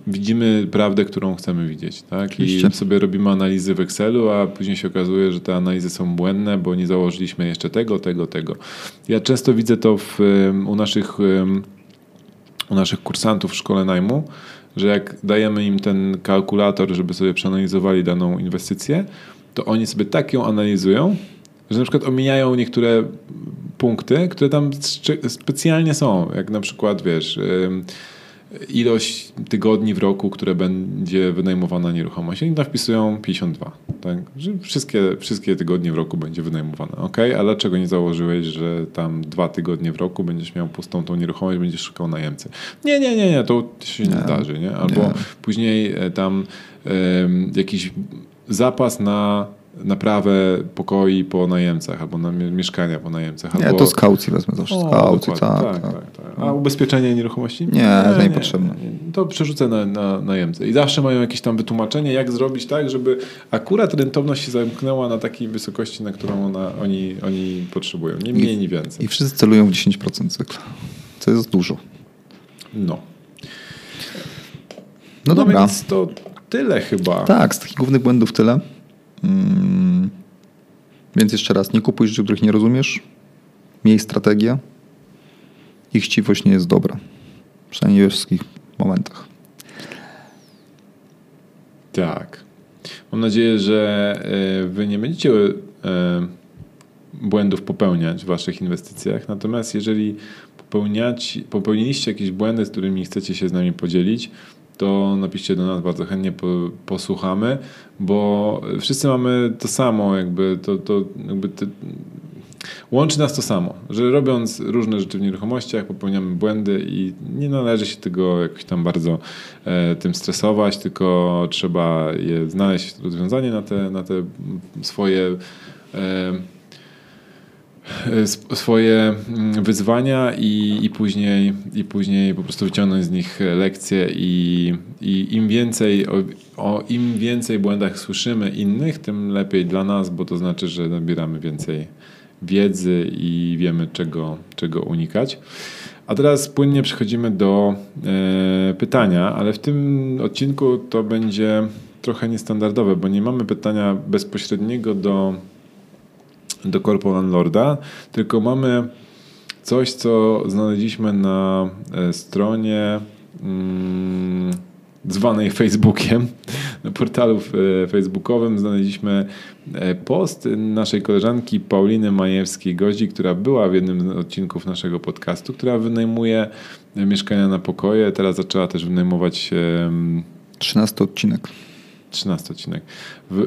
widzimy prawdę, którą chcemy widzieć, tak? Oczywiście. I sobie robimy analizy w Excelu, a później się okazuje, że te analizy są błędne, bo nie założyliśmy jeszcze tego, tego, tego. Ja często widzę to w, u naszych u naszych kursantów w szkole najmu, że jak dajemy im ten kalkulator, żeby sobie przeanalizowali daną inwestycję, to oni sobie tak ją analizują, że na przykład omijają niektóre punkty, które tam specjalnie są, jak na przykład, wiesz, ilość tygodni w roku, które będzie wynajmowana nieruchomość. Oni tam wpisują 52. Tak? Że wszystkie, wszystkie tygodnie w roku będzie wynajmowana. Ok, a dlaczego nie założyłeś, że tam dwa tygodnie w roku będziesz miał pustą tą nieruchomość, będziesz szukał najemcy? Nie, nie, nie, nie, to się nie, nie zdarzy. Nie? Albo nie. później e, tam um, jakiś zapas na naprawę pokoi po najemcach albo na mieszkania po najemcach. Albo... Nie, to z kaucji wezmę zawsze. Z kaucji, tak, tak, tak, tak, A ubezpieczenie nieruchomości? Nie, nie, nie niepotrzebne. Nie. To przerzucę na, na najemcę. I zawsze mają jakieś tam wytłumaczenie, jak zrobić tak, żeby akurat rentowność się zamknęła na takiej wysokości, na którą ona, oni, oni potrzebują. Nie mniej, nie więcej. I wszyscy celują w 10% cykla. Co jest dużo. No. No, no dobra. Więc to tyle chyba. Tak, z takich głównych błędów tyle. Mm. Więc jeszcze raz, nie kupuj rzeczy, których nie rozumiesz. Miej strategię. Ich chciwość nie jest dobra. Przynajmniej we wszystkich momentach. Tak. Mam nadzieję, że e, wy nie będziecie e, błędów popełniać w waszych inwestycjach. Natomiast jeżeli popełniać, popełniliście jakieś błędy, z którymi chcecie się z nami podzielić, to napiszcie do nas, bardzo chętnie posłuchamy, bo wszyscy mamy to samo, jakby to, to jakby te, łączy nas to samo, że robiąc różne rzeczy w nieruchomościach popełniamy błędy i nie należy się tego jakoś tam bardzo e, tym stresować, tylko trzeba je znaleźć rozwiązanie na te, na te swoje E, swoje mm, wyzwania i, i, później, i później po prostu wyciągnąć z nich lekcje i, i im więcej o, o, im więcej błędach słyszymy innych, tym lepiej dla nas, bo to znaczy, że nabieramy więcej wiedzy i wiemy czego, czego unikać. A teraz płynnie przechodzimy do e, pytania, ale w tym odcinku to będzie trochę niestandardowe, bo nie mamy pytania bezpośredniego do do korpo landlorda, tylko mamy coś, co znaleźliśmy na e, stronie mm, zwanej Facebookiem, na portalu e, facebookowym znaleźliśmy e, post naszej koleżanki Pauliny Majewskiej-Gozi, która była w jednym z odcinków naszego podcastu, która wynajmuje mieszkania na pokoje. Teraz zaczęła też wynajmować 13 odcinek. 13 odcinek.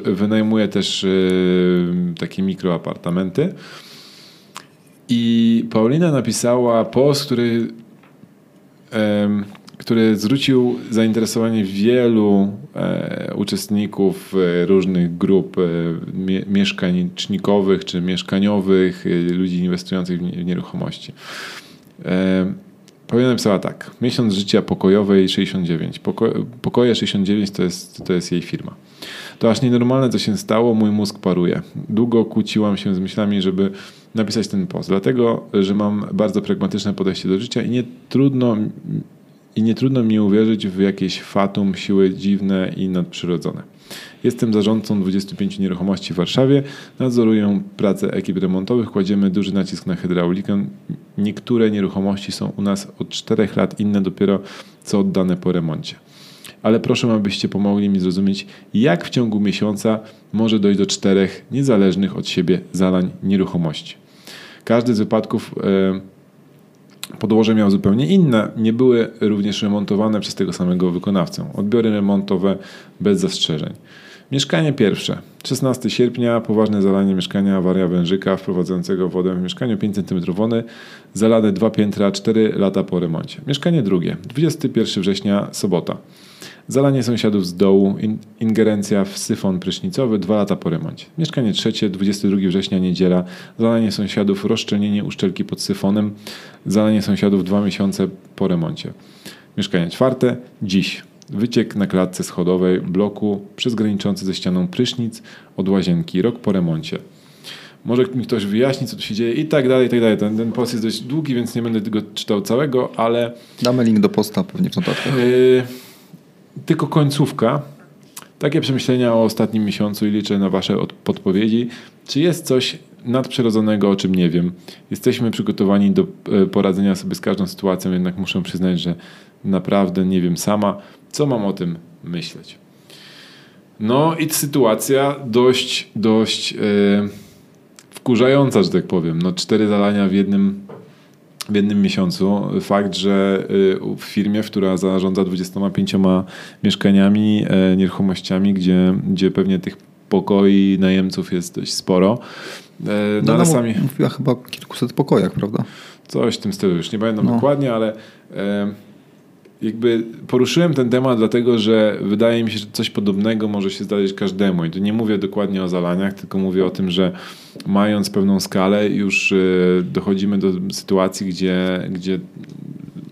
Wynajmuje też y, takie mikroapartamenty. I Paulina napisała post, który, który zwrócił zainteresowanie wielu e, uczestników e, różnych grup e, mieszkańcznikowych czy mieszkaniowych, ludzi inwestujących w nieruchomości. Paulina napisała tak. Miesiąc życia pokojowej 69. Poko pokoje 69 to jest, to jest jej firma. To aż nienormalne, co się stało, mój mózg paruje. Długo kłóciłam się z myślami, żeby napisać ten post, dlatego, że mam bardzo pragmatyczne podejście do życia i nie trudno, i nie trudno mi uwierzyć w jakieś fatum, siły dziwne i nadprzyrodzone. Jestem zarządcą 25 nieruchomości w Warszawie. Nadzoruję pracę ekip remontowych. Kładziemy duży nacisk na hydraulikę. Niektóre nieruchomości są u nas od 4 lat, inne dopiero co oddane po remoncie. Ale proszę, abyście pomogli mi zrozumieć, jak w ciągu miesiąca może dojść do czterech niezależnych od siebie zalań nieruchomości. Każdy z wypadków e, podłoże miał zupełnie inne, nie były również remontowane przez tego samego wykonawcę. Odbiory remontowe bez zastrzeżeń. Mieszkanie pierwsze. 16 sierpnia, poważne zalanie mieszkania, awaria wężyka wprowadzającego wodę w mieszkaniu 5 cm wody, zalane dwa piętra 4 lata po remoncie. Mieszkanie drugie. 21 września, sobota. Zalanie sąsiadów z dołu, ingerencja w syfon prysznicowy 2 lata po remoncie. Mieszkanie trzecie, 22 września, niedziela. Zalanie sąsiadów, rozszczelnienie uszczelki pod syfonem. Zalanie sąsiadów 2 miesiące po remoncie. Mieszkanie czwarte, dziś. Wyciek na klatce schodowej bloku przez graniczący ze ścianą prysznic od łazienki rok po remoncie. Może mi ktoś wyjaśni, co tu się dzieje i tak dalej, i tak dalej. Ten, ten post jest dość długi, więc nie będę tego czytał całego, ale... Damy link do posta pewnie w notatkach. Yy, tylko końcówka. Takie przemyślenia o ostatnim miesiącu i liczę na Wasze podpowiedzi. Czy jest coś nadprzyrodzonego, o czym nie wiem. Jesteśmy przygotowani do e, poradzenia sobie z każdą sytuacją, jednak muszę przyznać, że naprawdę nie wiem sama, co mam o tym myśleć. No i sytuacja dość, dość yy, wkurzająca, że tak powiem. No cztery zalania w jednym, w jednym miesiącu. Fakt, że yy, w firmie, która zarządza 25 mieszkaniami, yy, nieruchomościami, gdzie, gdzie pewnie tych pokoi najemców jest dość sporo. no, no ale sami... Mówiła chyba o kilkuset pokojach, prawda? Coś w tym stylu, już nie pamiętam no. dokładnie, ale jakby poruszyłem ten temat, dlatego że wydaje mi się, że coś podobnego może się zdarzyć każdemu. I tu nie mówię dokładnie o zalaniach, tylko mówię o tym, że mając pewną skalę, już y, dochodzimy do sytuacji, gdzie, gdzie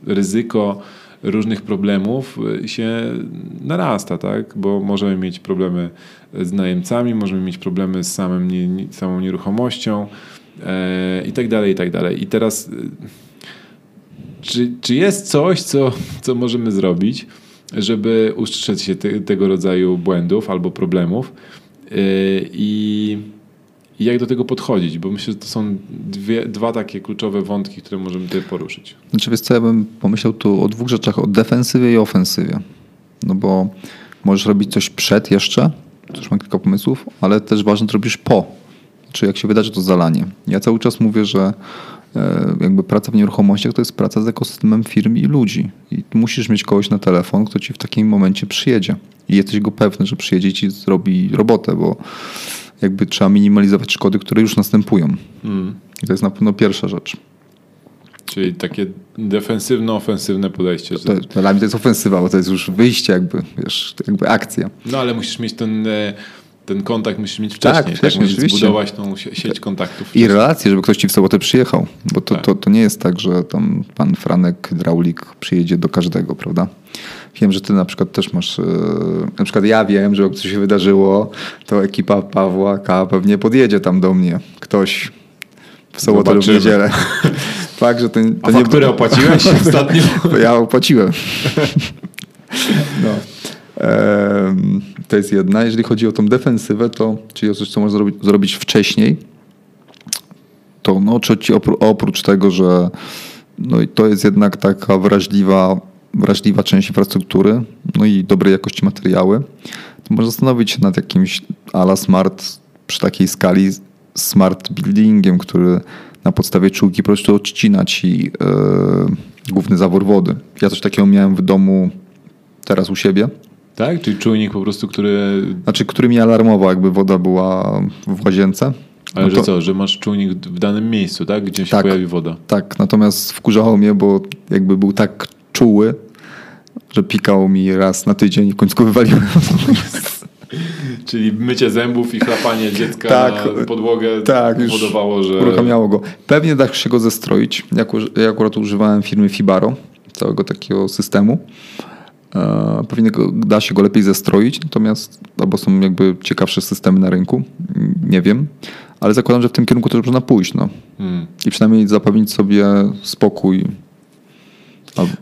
ryzyko różnych problemów y, się narasta, tak? bo możemy mieć problemy z najemcami, możemy mieć problemy z samym, samą nieruchomością e, i tak dalej, i tak dalej. I teraz y, czy, czy jest coś, co, co możemy zrobić, żeby ustrzec się te, tego rodzaju błędów albo problemów yy, i jak do tego podchodzić? Bo myślę, że to są dwie, dwa takie kluczowe wątki, które możemy tutaj poruszyć. Znaczy co, ja bym pomyślał tu o dwóch rzeczach, o defensywie i ofensywie. No bo możesz robić coś przed jeszcze, też mam kilka pomysłów, ale też ważne, to robisz po. Czy jak się wydarzy to zalanie. Ja cały czas mówię, że jakby praca w nieruchomościach to jest praca z ekosystemem firm i ludzi. I musisz mieć kogoś na telefon, kto ci w takim momencie przyjedzie. I jesteś go pewny, że przyjedzie i ci zrobi robotę, bo jakby trzeba minimalizować szkody, które już następują. Mm. I to jest na pewno pierwsza rzecz. Czyli takie defensywno-ofensywne podejście. To, to, dla mnie to jest ofensywa, bo to jest już wyjście jakby, wiesz, jakby akcja. No ale musisz mieć ten e, ten kontakt musisz mieć wcześniej. Tak, wcześniej, tak? Musisz zbudować tą sieć kontaktów. I relacje, żeby ktoś ci w sobotę przyjechał. Bo to, tak. to, to nie jest tak, że tam pan Franek Hydraulik przyjedzie do każdego, prawda? Wiem, że ty na przykład też masz, e, na przykład ja wiem, że jak coś się wydarzyło, to ekipa Pawła K. pewnie podjedzie tam do mnie. Ktoś w sobotę lub w niedzielę. Fakt, że to, to A fakturę nie... opłaciłeś ostatnio? ja opłaciłem. no. To jest jedna. Jeżeli chodzi o tą defensywę, to czyli o coś, co można zrobić, zrobić wcześniej, to no, oprócz tego, że no i to jest jednak taka wrażliwa, wrażliwa część infrastruktury, no i dobrej jakości materiały, to można zastanowić się nad jakimś ala smart przy takiej skali smart buildingiem, który na podstawie czułki po prostu odcina ci yy, główny zawór wody. Ja coś takiego miałem w domu teraz u siebie. Tak? Czyli czujnik po prostu, który... Znaczy, który mi alarmował, jakby woda była w łazience. Ale no to... że co, że masz czujnik w danym miejscu, tak? Gdzie się tak, pojawi woda. Tak, natomiast wkurzało mnie, bo jakby był tak czuły, że pikał mi raz na tydzień i w końcu wywaliłem. Czyli mycie zębów i chlapanie dziecka tak, na podłogę tak, powodowało, że... uruchamiało go. Pewnie da się go zestroić. Ja akurat używałem firmy Fibaro, całego takiego systemu. E, pewnie da się go lepiej zestroić, natomiast albo są jakby ciekawsze systemy na rynku, nie wiem, ale zakładam, że w tym kierunku też można pójść. No. Hmm. I przynajmniej zapewnić sobie spokój.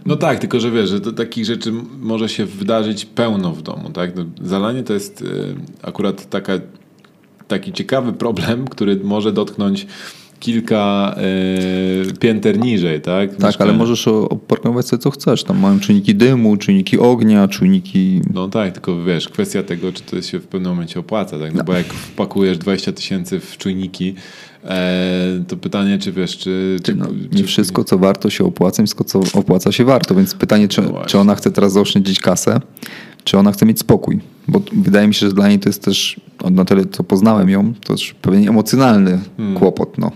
No tak, tylko że wiesz, że to takich rzeczy może się wydarzyć pełno w domu. Tak? No, zalanie to jest e, akurat taka, taki ciekawy problem, który może dotknąć kilka y, pięter niżej, tak? Tak, Mieszkania. ale możesz oprogramować sobie co chcesz. Tam mają czujniki dymu, czujniki ognia, czujniki... No tak, tylko wiesz, kwestia tego, czy to się w pewnym momencie opłaca, tak? No, no. bo jak wpakujesz 20 tysięcy w czujniki, e, to pytanie, czy wiesz, czy... czy, no, nie czy wszystko, co warto się opłaca, wszystko, co opłaca się warto, więc pytanie, czy, no czy ona chce teraz zaoszczędzić kasę, czy ona chce mieć spokój. Bo wydaje mi się, że dla niej to jest też, na tyle co poznałem ją, to też pewien emocjonalny hmm. kłopot. No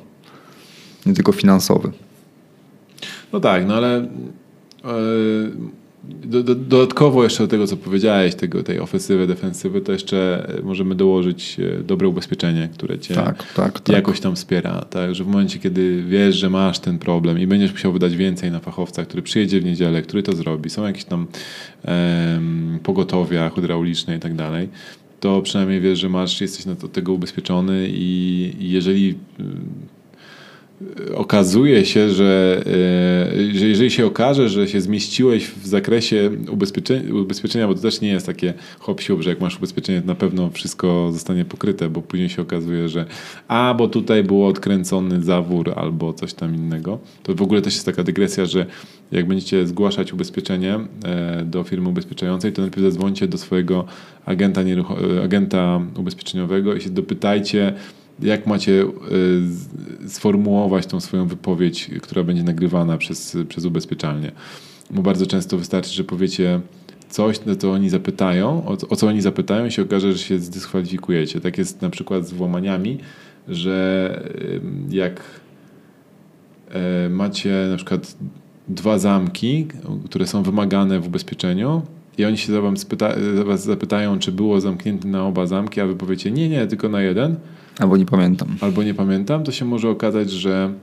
nie tylko finansowy. No tak, no ale e, do, do, dodatkowo jeszcze do tego, co powiedziałeś, tego, tej ofensywy, defensywy, to jeszcze możemy dołożyć e, dobre ubezpieczenie, które cię tak, tak, tak. jakoś tam wspiera. Tak, że w momencie, kiedy wiesz, że masz ten problem i będziesz musiał wydać więcej na fachowca, który przyjedzie w niedzielę, który to zrobi, są jakieś tam um, pogotowia hydrauliczne i tak dalej, to przynajmniej wiesz, że masz, jesteś na to, tego ubezpieczony i, i jeżeli okazuje się, że, e, że jeżeli się okaże, że się zmieściłeś w zakresie ubezpieczenia, ubezpieczenia bo to też nie jest takie hop że jak masz ubezpieczenie, to na pewno wszystko zostanie pokryte, bo później się okazuje, że a, bo tutaj było odkręcony zawór albo coś tam innego. To w ogóle też jest taka dygresja, że jak będziecie zgłaszać ubezpieczenie e, do firmy ubezpieczającej, to najpierw zadzwońcie do swojego agenta, agenta ubezpieczeniowego i się dopytajcie, jak macie y, sformułować tą swoją wypowiedź, która będzie nagrywana przez, przez ubezpieczalnię. Bo bardzo często wystarczy, że powiecie coś, no to oni zapytają, o, o co oni zapytają i się okaże, że się zdyskwalifikujecie. Tak jest na przykład z włamaniami, że jak e, macie na przykład dwa zamki, które są wymagane w ubezpieczeniu i oni się was, spyta, was zapytają, czy było zamknięte na oba zamki, a wy powiecie nie, nie, tylko na jeden, Albo nie pamiętam. Albo nie pamiętam, to się może okazać, że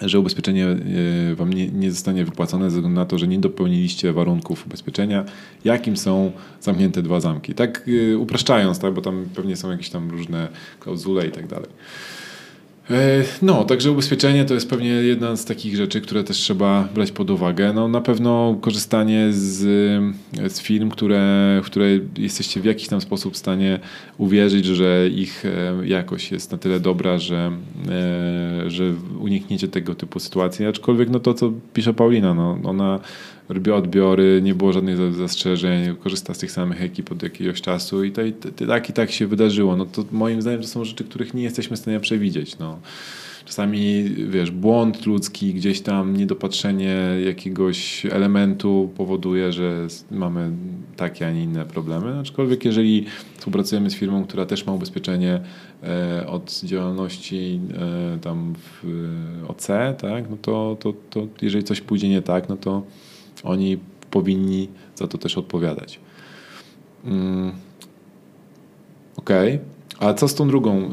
że ubezpieczenie e, wam nie, nie, zostanie wypłacone ze względu na to, że nie dopełniliście warunków ubezpieczenia, jakim są zamknięte dwa zamki. Tak e, upraszczając, tak, bo tam pewnie są jakieś tam różne klauzule i tak dalej. E, no, także ubezpieczenie to jest pewnie jedna z takich rzeczy, które też trzeba brać pod uwagę. No, na pewno korzystanie z, z firm, które, które jesteście w jakiś tam sposób w stanie uwierzyć, że ich e, jakość jest na tyle dobra, że, e, że unikniecie tego typu sytuacji. Aczkolwiek no to, co pisze Paulina, no, ona robi odbiory, nie było żadnych zastrzeżeń, korzysta z tych samych ekip od jakiegoś czasu i to, i tak i tak się wydarzyło. No to moim zdaniem to są rzeczy, których nie jesteśmy w stanie przewidzieć. No. Czasami, wiesz, błąd ludzki, gdzieś tam niedopatrzenie jakiegoś elementu powoduje, że mamy takie, a nie inne problemy. Aczkolwiek jeżeli współpracujemy z firmą, która też ma ubezpieczenie e, od działalności e, tam w OC, tak, no to, to, to jeżeli coś pójdzie nie tak, no to oni powinni za to też odpowiadać. Mm. Okej. Okay. A co z tą drugą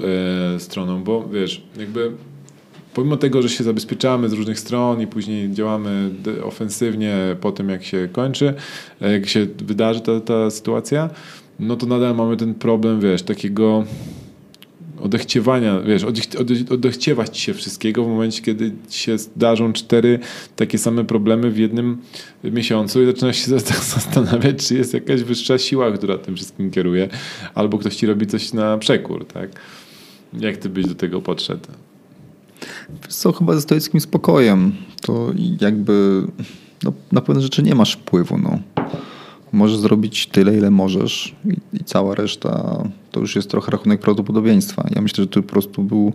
y, stroną? Bo wiesz, jakby pomimo tego, że się zabezpieczamy z różnych stron i później działamy ofensywnie po tym, jak się kończy, e, jak się wydarzy ta, ta sytuacja, no to nadal mamy ten problem, wiesz, takiego odechciewania, wiesz, odechciewać ci się wszystkiego w momencie, kiedy się zdarzą cztery takie same problemy w jednym miesiącu i zaczynasz się zastanawiać, czy jest jakaś wyższa siła, która tym wszystkim kieruje, albo ktoś ci robi coś na przekór, tak? Jak ty byś do tego podszedł? Wiesz co, chyba ze stoickim spokojem. To jakby no, na pewne rzeczy nie masz wpływu, no. Możesz zrobić tyle, ile możesz i, i, cała reszta to już jest trochę rachunek prawdopodobieństwa. Ja myślę, że to po prostu był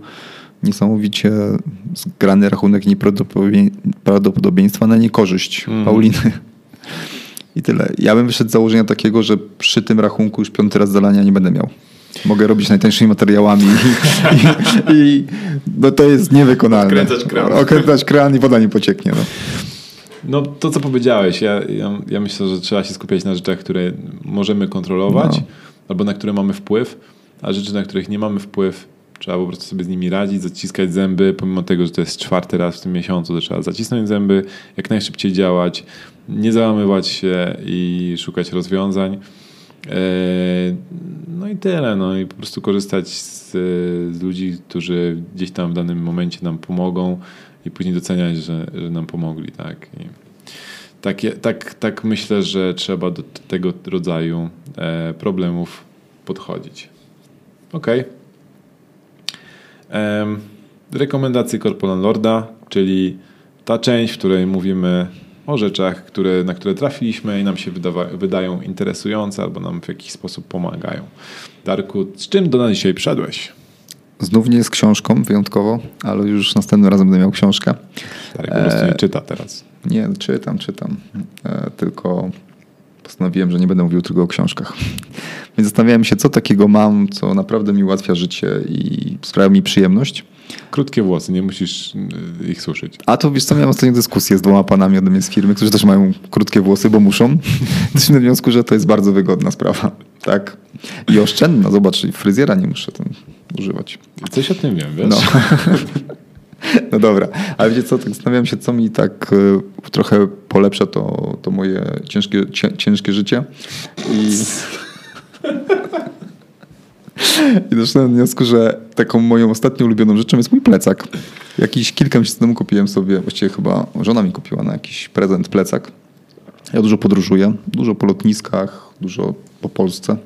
niesamowicie zgrany rachunek prawdopodobieństwa na niekorzyść mm. Pauliny. I tyle. Ja bym wyszedł z założenia takiego, że przy tym rachunku już piąty raz zalania nie będę miał. Mogę robić najtańszymi materiałami i, i, i no to jest niewykonalne. Okręcać kran. Okręcać kran i woda nie pocieknie. No. No to, co powiedziałeś, ja, ja, ja, myślę, że trzeba się skupiać na rzeczach, które możemy kontrolować no. albo na które mamy wpływ, a rzeczy, na których nie mamy wpływ, trzeba po prostu sobie z nimi radzić, zaciskać zęby, pomimo tego, że to jest czwarty raz w tym miesiącu, to trzeba zacisnąć zęby, jak najszybciej działać, nie załamywać się i szukać rozwiązań. E, no i tyle. No i po prostu korzystać z, z ludzi, którzy gdzieś tam w danym momencie nam pomogą i później doceniać, że, że nam pomogli, tak. I takie, tak, tak myślę, że trzeba do tego rodzaju e, problemów podchodzić. Ok. E, rekomendacje Corporal Lorda, czyli ta część, w której mówimy o rzeczach, które, na które trafiliśmy i nam się wydawa, wydają interesujące albo nam w jakiś sposób pomagają. Darku, z czym do nas dzisiaj przyszedłeś? Znów nie jest książką wyjątkowo, ale już następnym razem będę miał książkę. Tak, po prostu nie e, czyta teraz. Nie, czytam, czytam. E, tylko postanowiłem, że nie będę mówił tylko o książkach. Więc zastanawiałem się, co takiego mam, co naprawdę mi ułatwia życie i sprawia mi przyjemność. Krótkie włosy, nie musisz y, ich suszyć. A to wiesz co, miałem ostatnio dyskusję z dwoma panami ode mnie z firmy, którzy też mają krótkie włosy, bo muszą. Doszliśmy do wniosku, że to jest bardzo wygodna sprawa. Tak. I oszczędna. Zobacz, fryzjera nie muszę tam używać. Coś o tym wiem, wiesz? No. No dobra, ale wiecie co, tak zastanawiam się, co mi tak y, trochę polepsza to, to moje ciężkie, ciężkie życie. I... I doszedłem do wniosku, że taką moją ostatnią ulubioną rzeczą jest mój plecak. Jakiś kilka miesięcy temu kupiłem sobie, właściwie chyba żona mi kupiła na jakiś prezent plecak. Ja dużo podróżuję, dużo po lotniskach, dużo po Polsce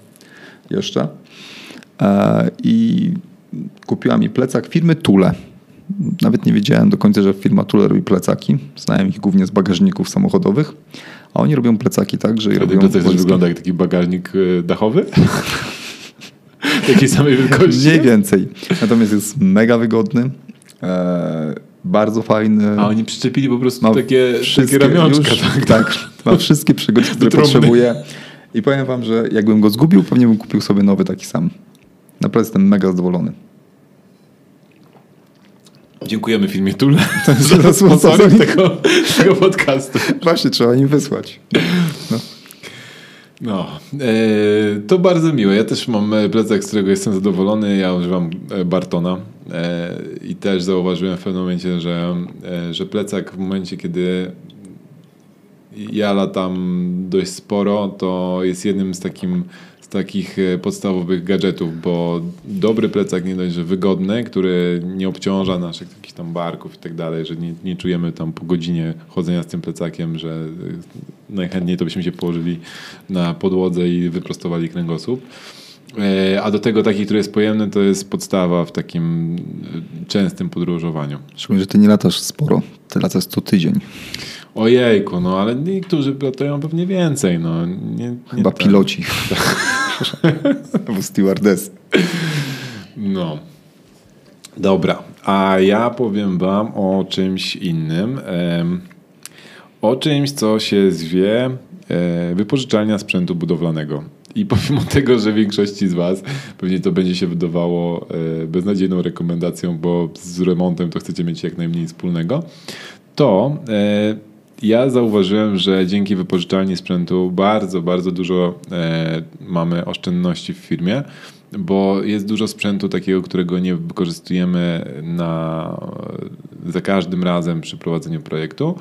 jeszcze. E, I kupiła mi plecak firmy Tule. Nawet nie wiedziałem do końca, że firma Tule robi plecaki. Znałem ich głównie z bagażników samochodowych. A oni robią plecaki tak, że Ten robią... plecak też wygląda jak taki bagażnik y, dachowy? Takiej samej wielkości? Mniej więcej. Natomiast jest mega wygodny. E, bardzo fajny. A oni przyczepili po prostu takie, takie wszystkie ramionczka. już- tak? tak, ma wszystkie przygody, które trumny. potrzebuję. I powiem wam, że jakbym go zgubił, pewnie bym kupił sobie nowy taki sam. Naprawdę jestem mega zadowolony. Dziękujemy filmie Tule za sponsoring. tego, tego podcastu. Właśnie, trzeba im wysłać. No. No, e, to bardzo miłe. Ja też mam e, plecak, z którego jestem zadowolony. Ja używam e, Bartona e, i też zauważyłem w pewnym momencie, że, e, że plecak w momencie, kiedy ja latam dość sporo, to jest jednym z, takim, takich e, podstawowych gadżetów, bo dobry plecak nie dość, że wygodny, który nie obciąża naszych jakichś tam barków i tak dalej, że nie, nie czujemy tam po godzinie chodzenia z tym plecakiem, że e, najchętniej to byśmy się położyli na podłodze i wyprostowali kręgosłup. E, A do tego taki, który jest pojemny, to jest podstawa w takim częstym podróżowaniu. Szczególnie, że ty nie latasz sporo. Ty latasz co tydzień. Ojejku, no ale niektórzy latają pewnie więcej. No, nie, nie Chyba tak. piloci. Albo stewardess. No. Dobra, a ja powiem wam o czymś innym. O czymś, co się zwie e, wypożyczalnia sprzętu budowlanego. I pomimo tego, że większości z was pewnie to będzie się wydawało e, beznadziejną rekomendacją, bo z remontem to chcecie mieć jak najmniej wspólnego, to e, ja zauważyłem, że dzięki wypożyczalni sprzętu bardzo, bardzo dużo e, mamy oszczędności w firmie, bo jest dużo sprzętu takiego, którego nie wykorzystujemy na, za każdym razem przy prowadzeniu projektu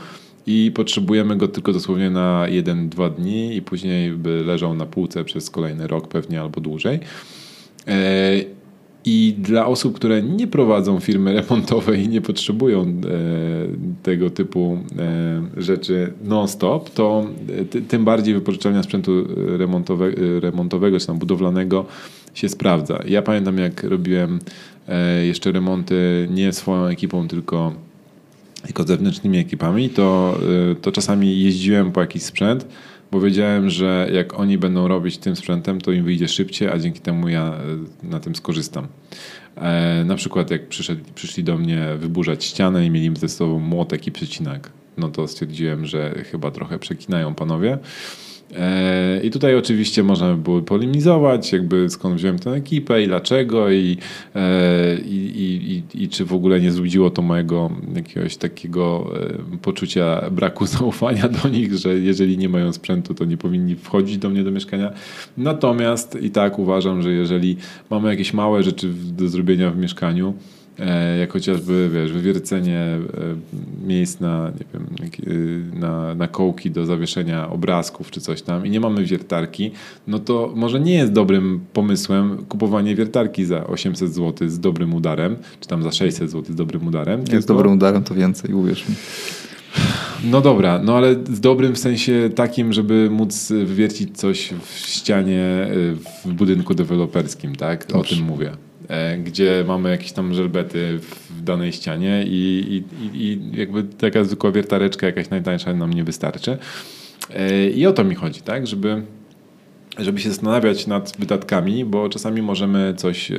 i potrzebujemy go tylko dosłownie na 1-2 dni i później by leżał na półce przez kolejny rok pewnie albo dłużej. E, I dla osób, które nie prowadzą firmy remontowej i nie potrzebują e, tego typu e, rzeczy non-stop, to e, ty, tym bardziej wypożyczalnia sprzętu remontowe, e, remontowego czy tam budowlanego się sprawdza. Ja pamiętam, jak robiłem e, jeszcze remonty nie swoją ekipą, tylko tylko zewnętrznymi ekipami, to, to czasami jeździłem po jakiś sprzęt, bo wiedziałem, że jak oni będą robić tym sprzętem, to im wyjdzie szybciej, a dzięki temu ja y, na tym skorzystam. E, na przykład jak przyszedł, przyszli do mnie wyburzać ścianę i mieli ze sobą młotek i przecinak, no to stwierdziłem, że chyba trochę przekinają panowie. E, I tutaj oczywiście można by było polemizować, jakby skąd wziąłem tę ekipę i dlaczego i, e, i, i, i, czy w ogóle nie zbudziło to mojego jakiegoś takiego e, poczucia braku zaufania do nich, że jeżeli nie mają sprzętu, to nie powinni wchodzić do mnie do mieszkania. Natomiast i tak uważam, że jeżeli mamy jakieś małe rzeczy do zrobienia w mieszkaniu, jak chociażby wiesz, wywiercenie e, miejsc na, nie wiem, y, na, na kołki do zawieszenia obrazków czy coś tam i nie mamy wiertarki, no to może nie jest dobrym pomysłem kupowanie wiertarki za 800 zł z dobrym udarem, czy tam za 600 zł z dobrym udarem. Jak z dobrym udarem, to więcej, uwierz mi. no dobra, no ale z dobrym w sensie takim, żeby móc wywiercić coś w ścianie y, w budynku deweloperskim, tak? Dobrze. O tym mówię. E, Gdzie mamy jakieś tam żelbety w danej ścianie i, i, i- jakby taka zwykła wiertareczka jakaś najtańsza nam nie wystarczy. E, I o to mi chodzi, tak? Żeby żeby się zastanawiać nad wydatkami, bo czasami możemy coś, e,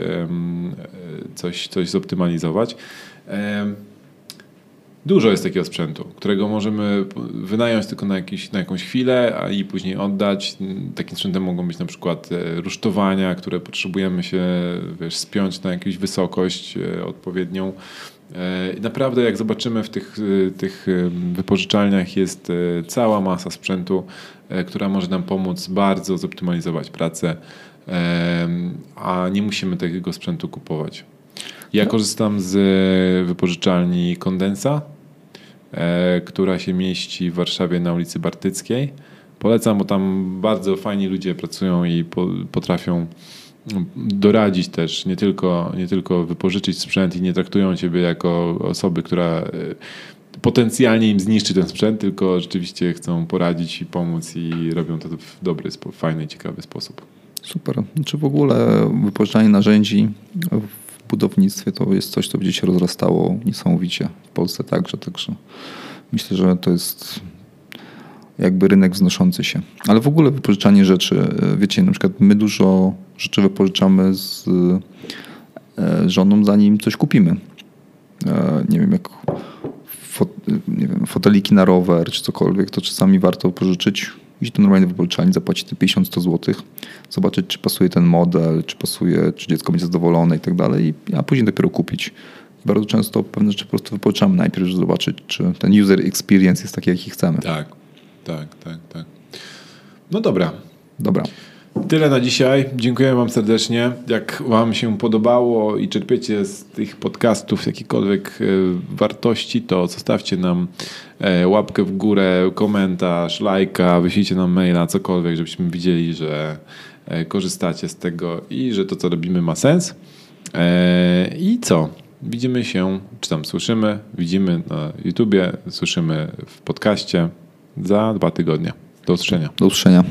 coś, coś zoptymalizować. Dużo jest takiego sprzętu, którego możemy wynająć tylko na, jakiś, na jakąś chwilę, a i później oddać. Takim sprzętem mogą być na przykład e, rusztowania, które potrzebujemy się wiesz, spiąć na jakąś wysokość e, odpowiednią. E, i Naprawdę, jak zobaczymy w tych, tych wypożyczalniach, jest cała masa sprzętu, która może nam pomóc bardzo zoptymalizować pracę, a nie musimy takiego sprzętu kupować. Ja korzystam z e, wypożyczalni Kondensa, e, która się mieści w Warszawie na ulicy Bartyckiej. Polecam, bo tam bardzo fajni ludzie pracują i po, potrafią doradzić też, nie tylko, nie tylko wypożyczyć sprzęt i nie traktują ciebie jako osoby, która y, potencjalnie im zniszczy ten sprzęt, tylko rzeczywiście chcą poradzić i pomóc i robią to w dobry, fajny, ciekawy sposób. Super. Czy w ogóle wypożyczanie narzędzi budownictwie to jest coś, co będzie się rozrastało niesamowicie w Polsce także, także myślę, że to jest jakby rynek wznoszący się. Ale w ogóle wypożyczanie rzeczy, wiecie, na przykład my dużo rzeczy wypożyczamy z e, żoną, zanim coś kupimy. E, nie wiem, jak nie wiem, foteliki na rower czy cokolwiek, to czasami warto pożyczyć, iść do normalnej wypożyczalni, zapłacić te 50-100 zł, zobaczyć, czy pasuje ten model, czy pasuje, czy dziecko będzie zadowolone i tak dalej, a później dopiero kupić. Bardzo często pewne rzeczy po prostu wypożyczamy najpierw, żeby zobaczyć, czy ten user experience jest taki, jaki chcemy. Tak, tak, tak, tak. No dobra. Dobra. Tyle na dzisiaj. Dziękuję Wam serdecznie. Jak Wam się podobało i czerpiecie z tych podcastów jakiekolwiek e, wartości, to zostawcie nam e, łapkę w górę, komentarz, lajka, wyślijcie nam maila, cokolwiek, żebyśmy widzieli, że e, korzystacie z tego i że to, co robimy, ma sens. I co? Widzimy się, czy tam słyszymy, widzimy na YouTubie, słyszymy w podcaście za dwa tygodnie. Do usłyszenia. Do usłyszenia.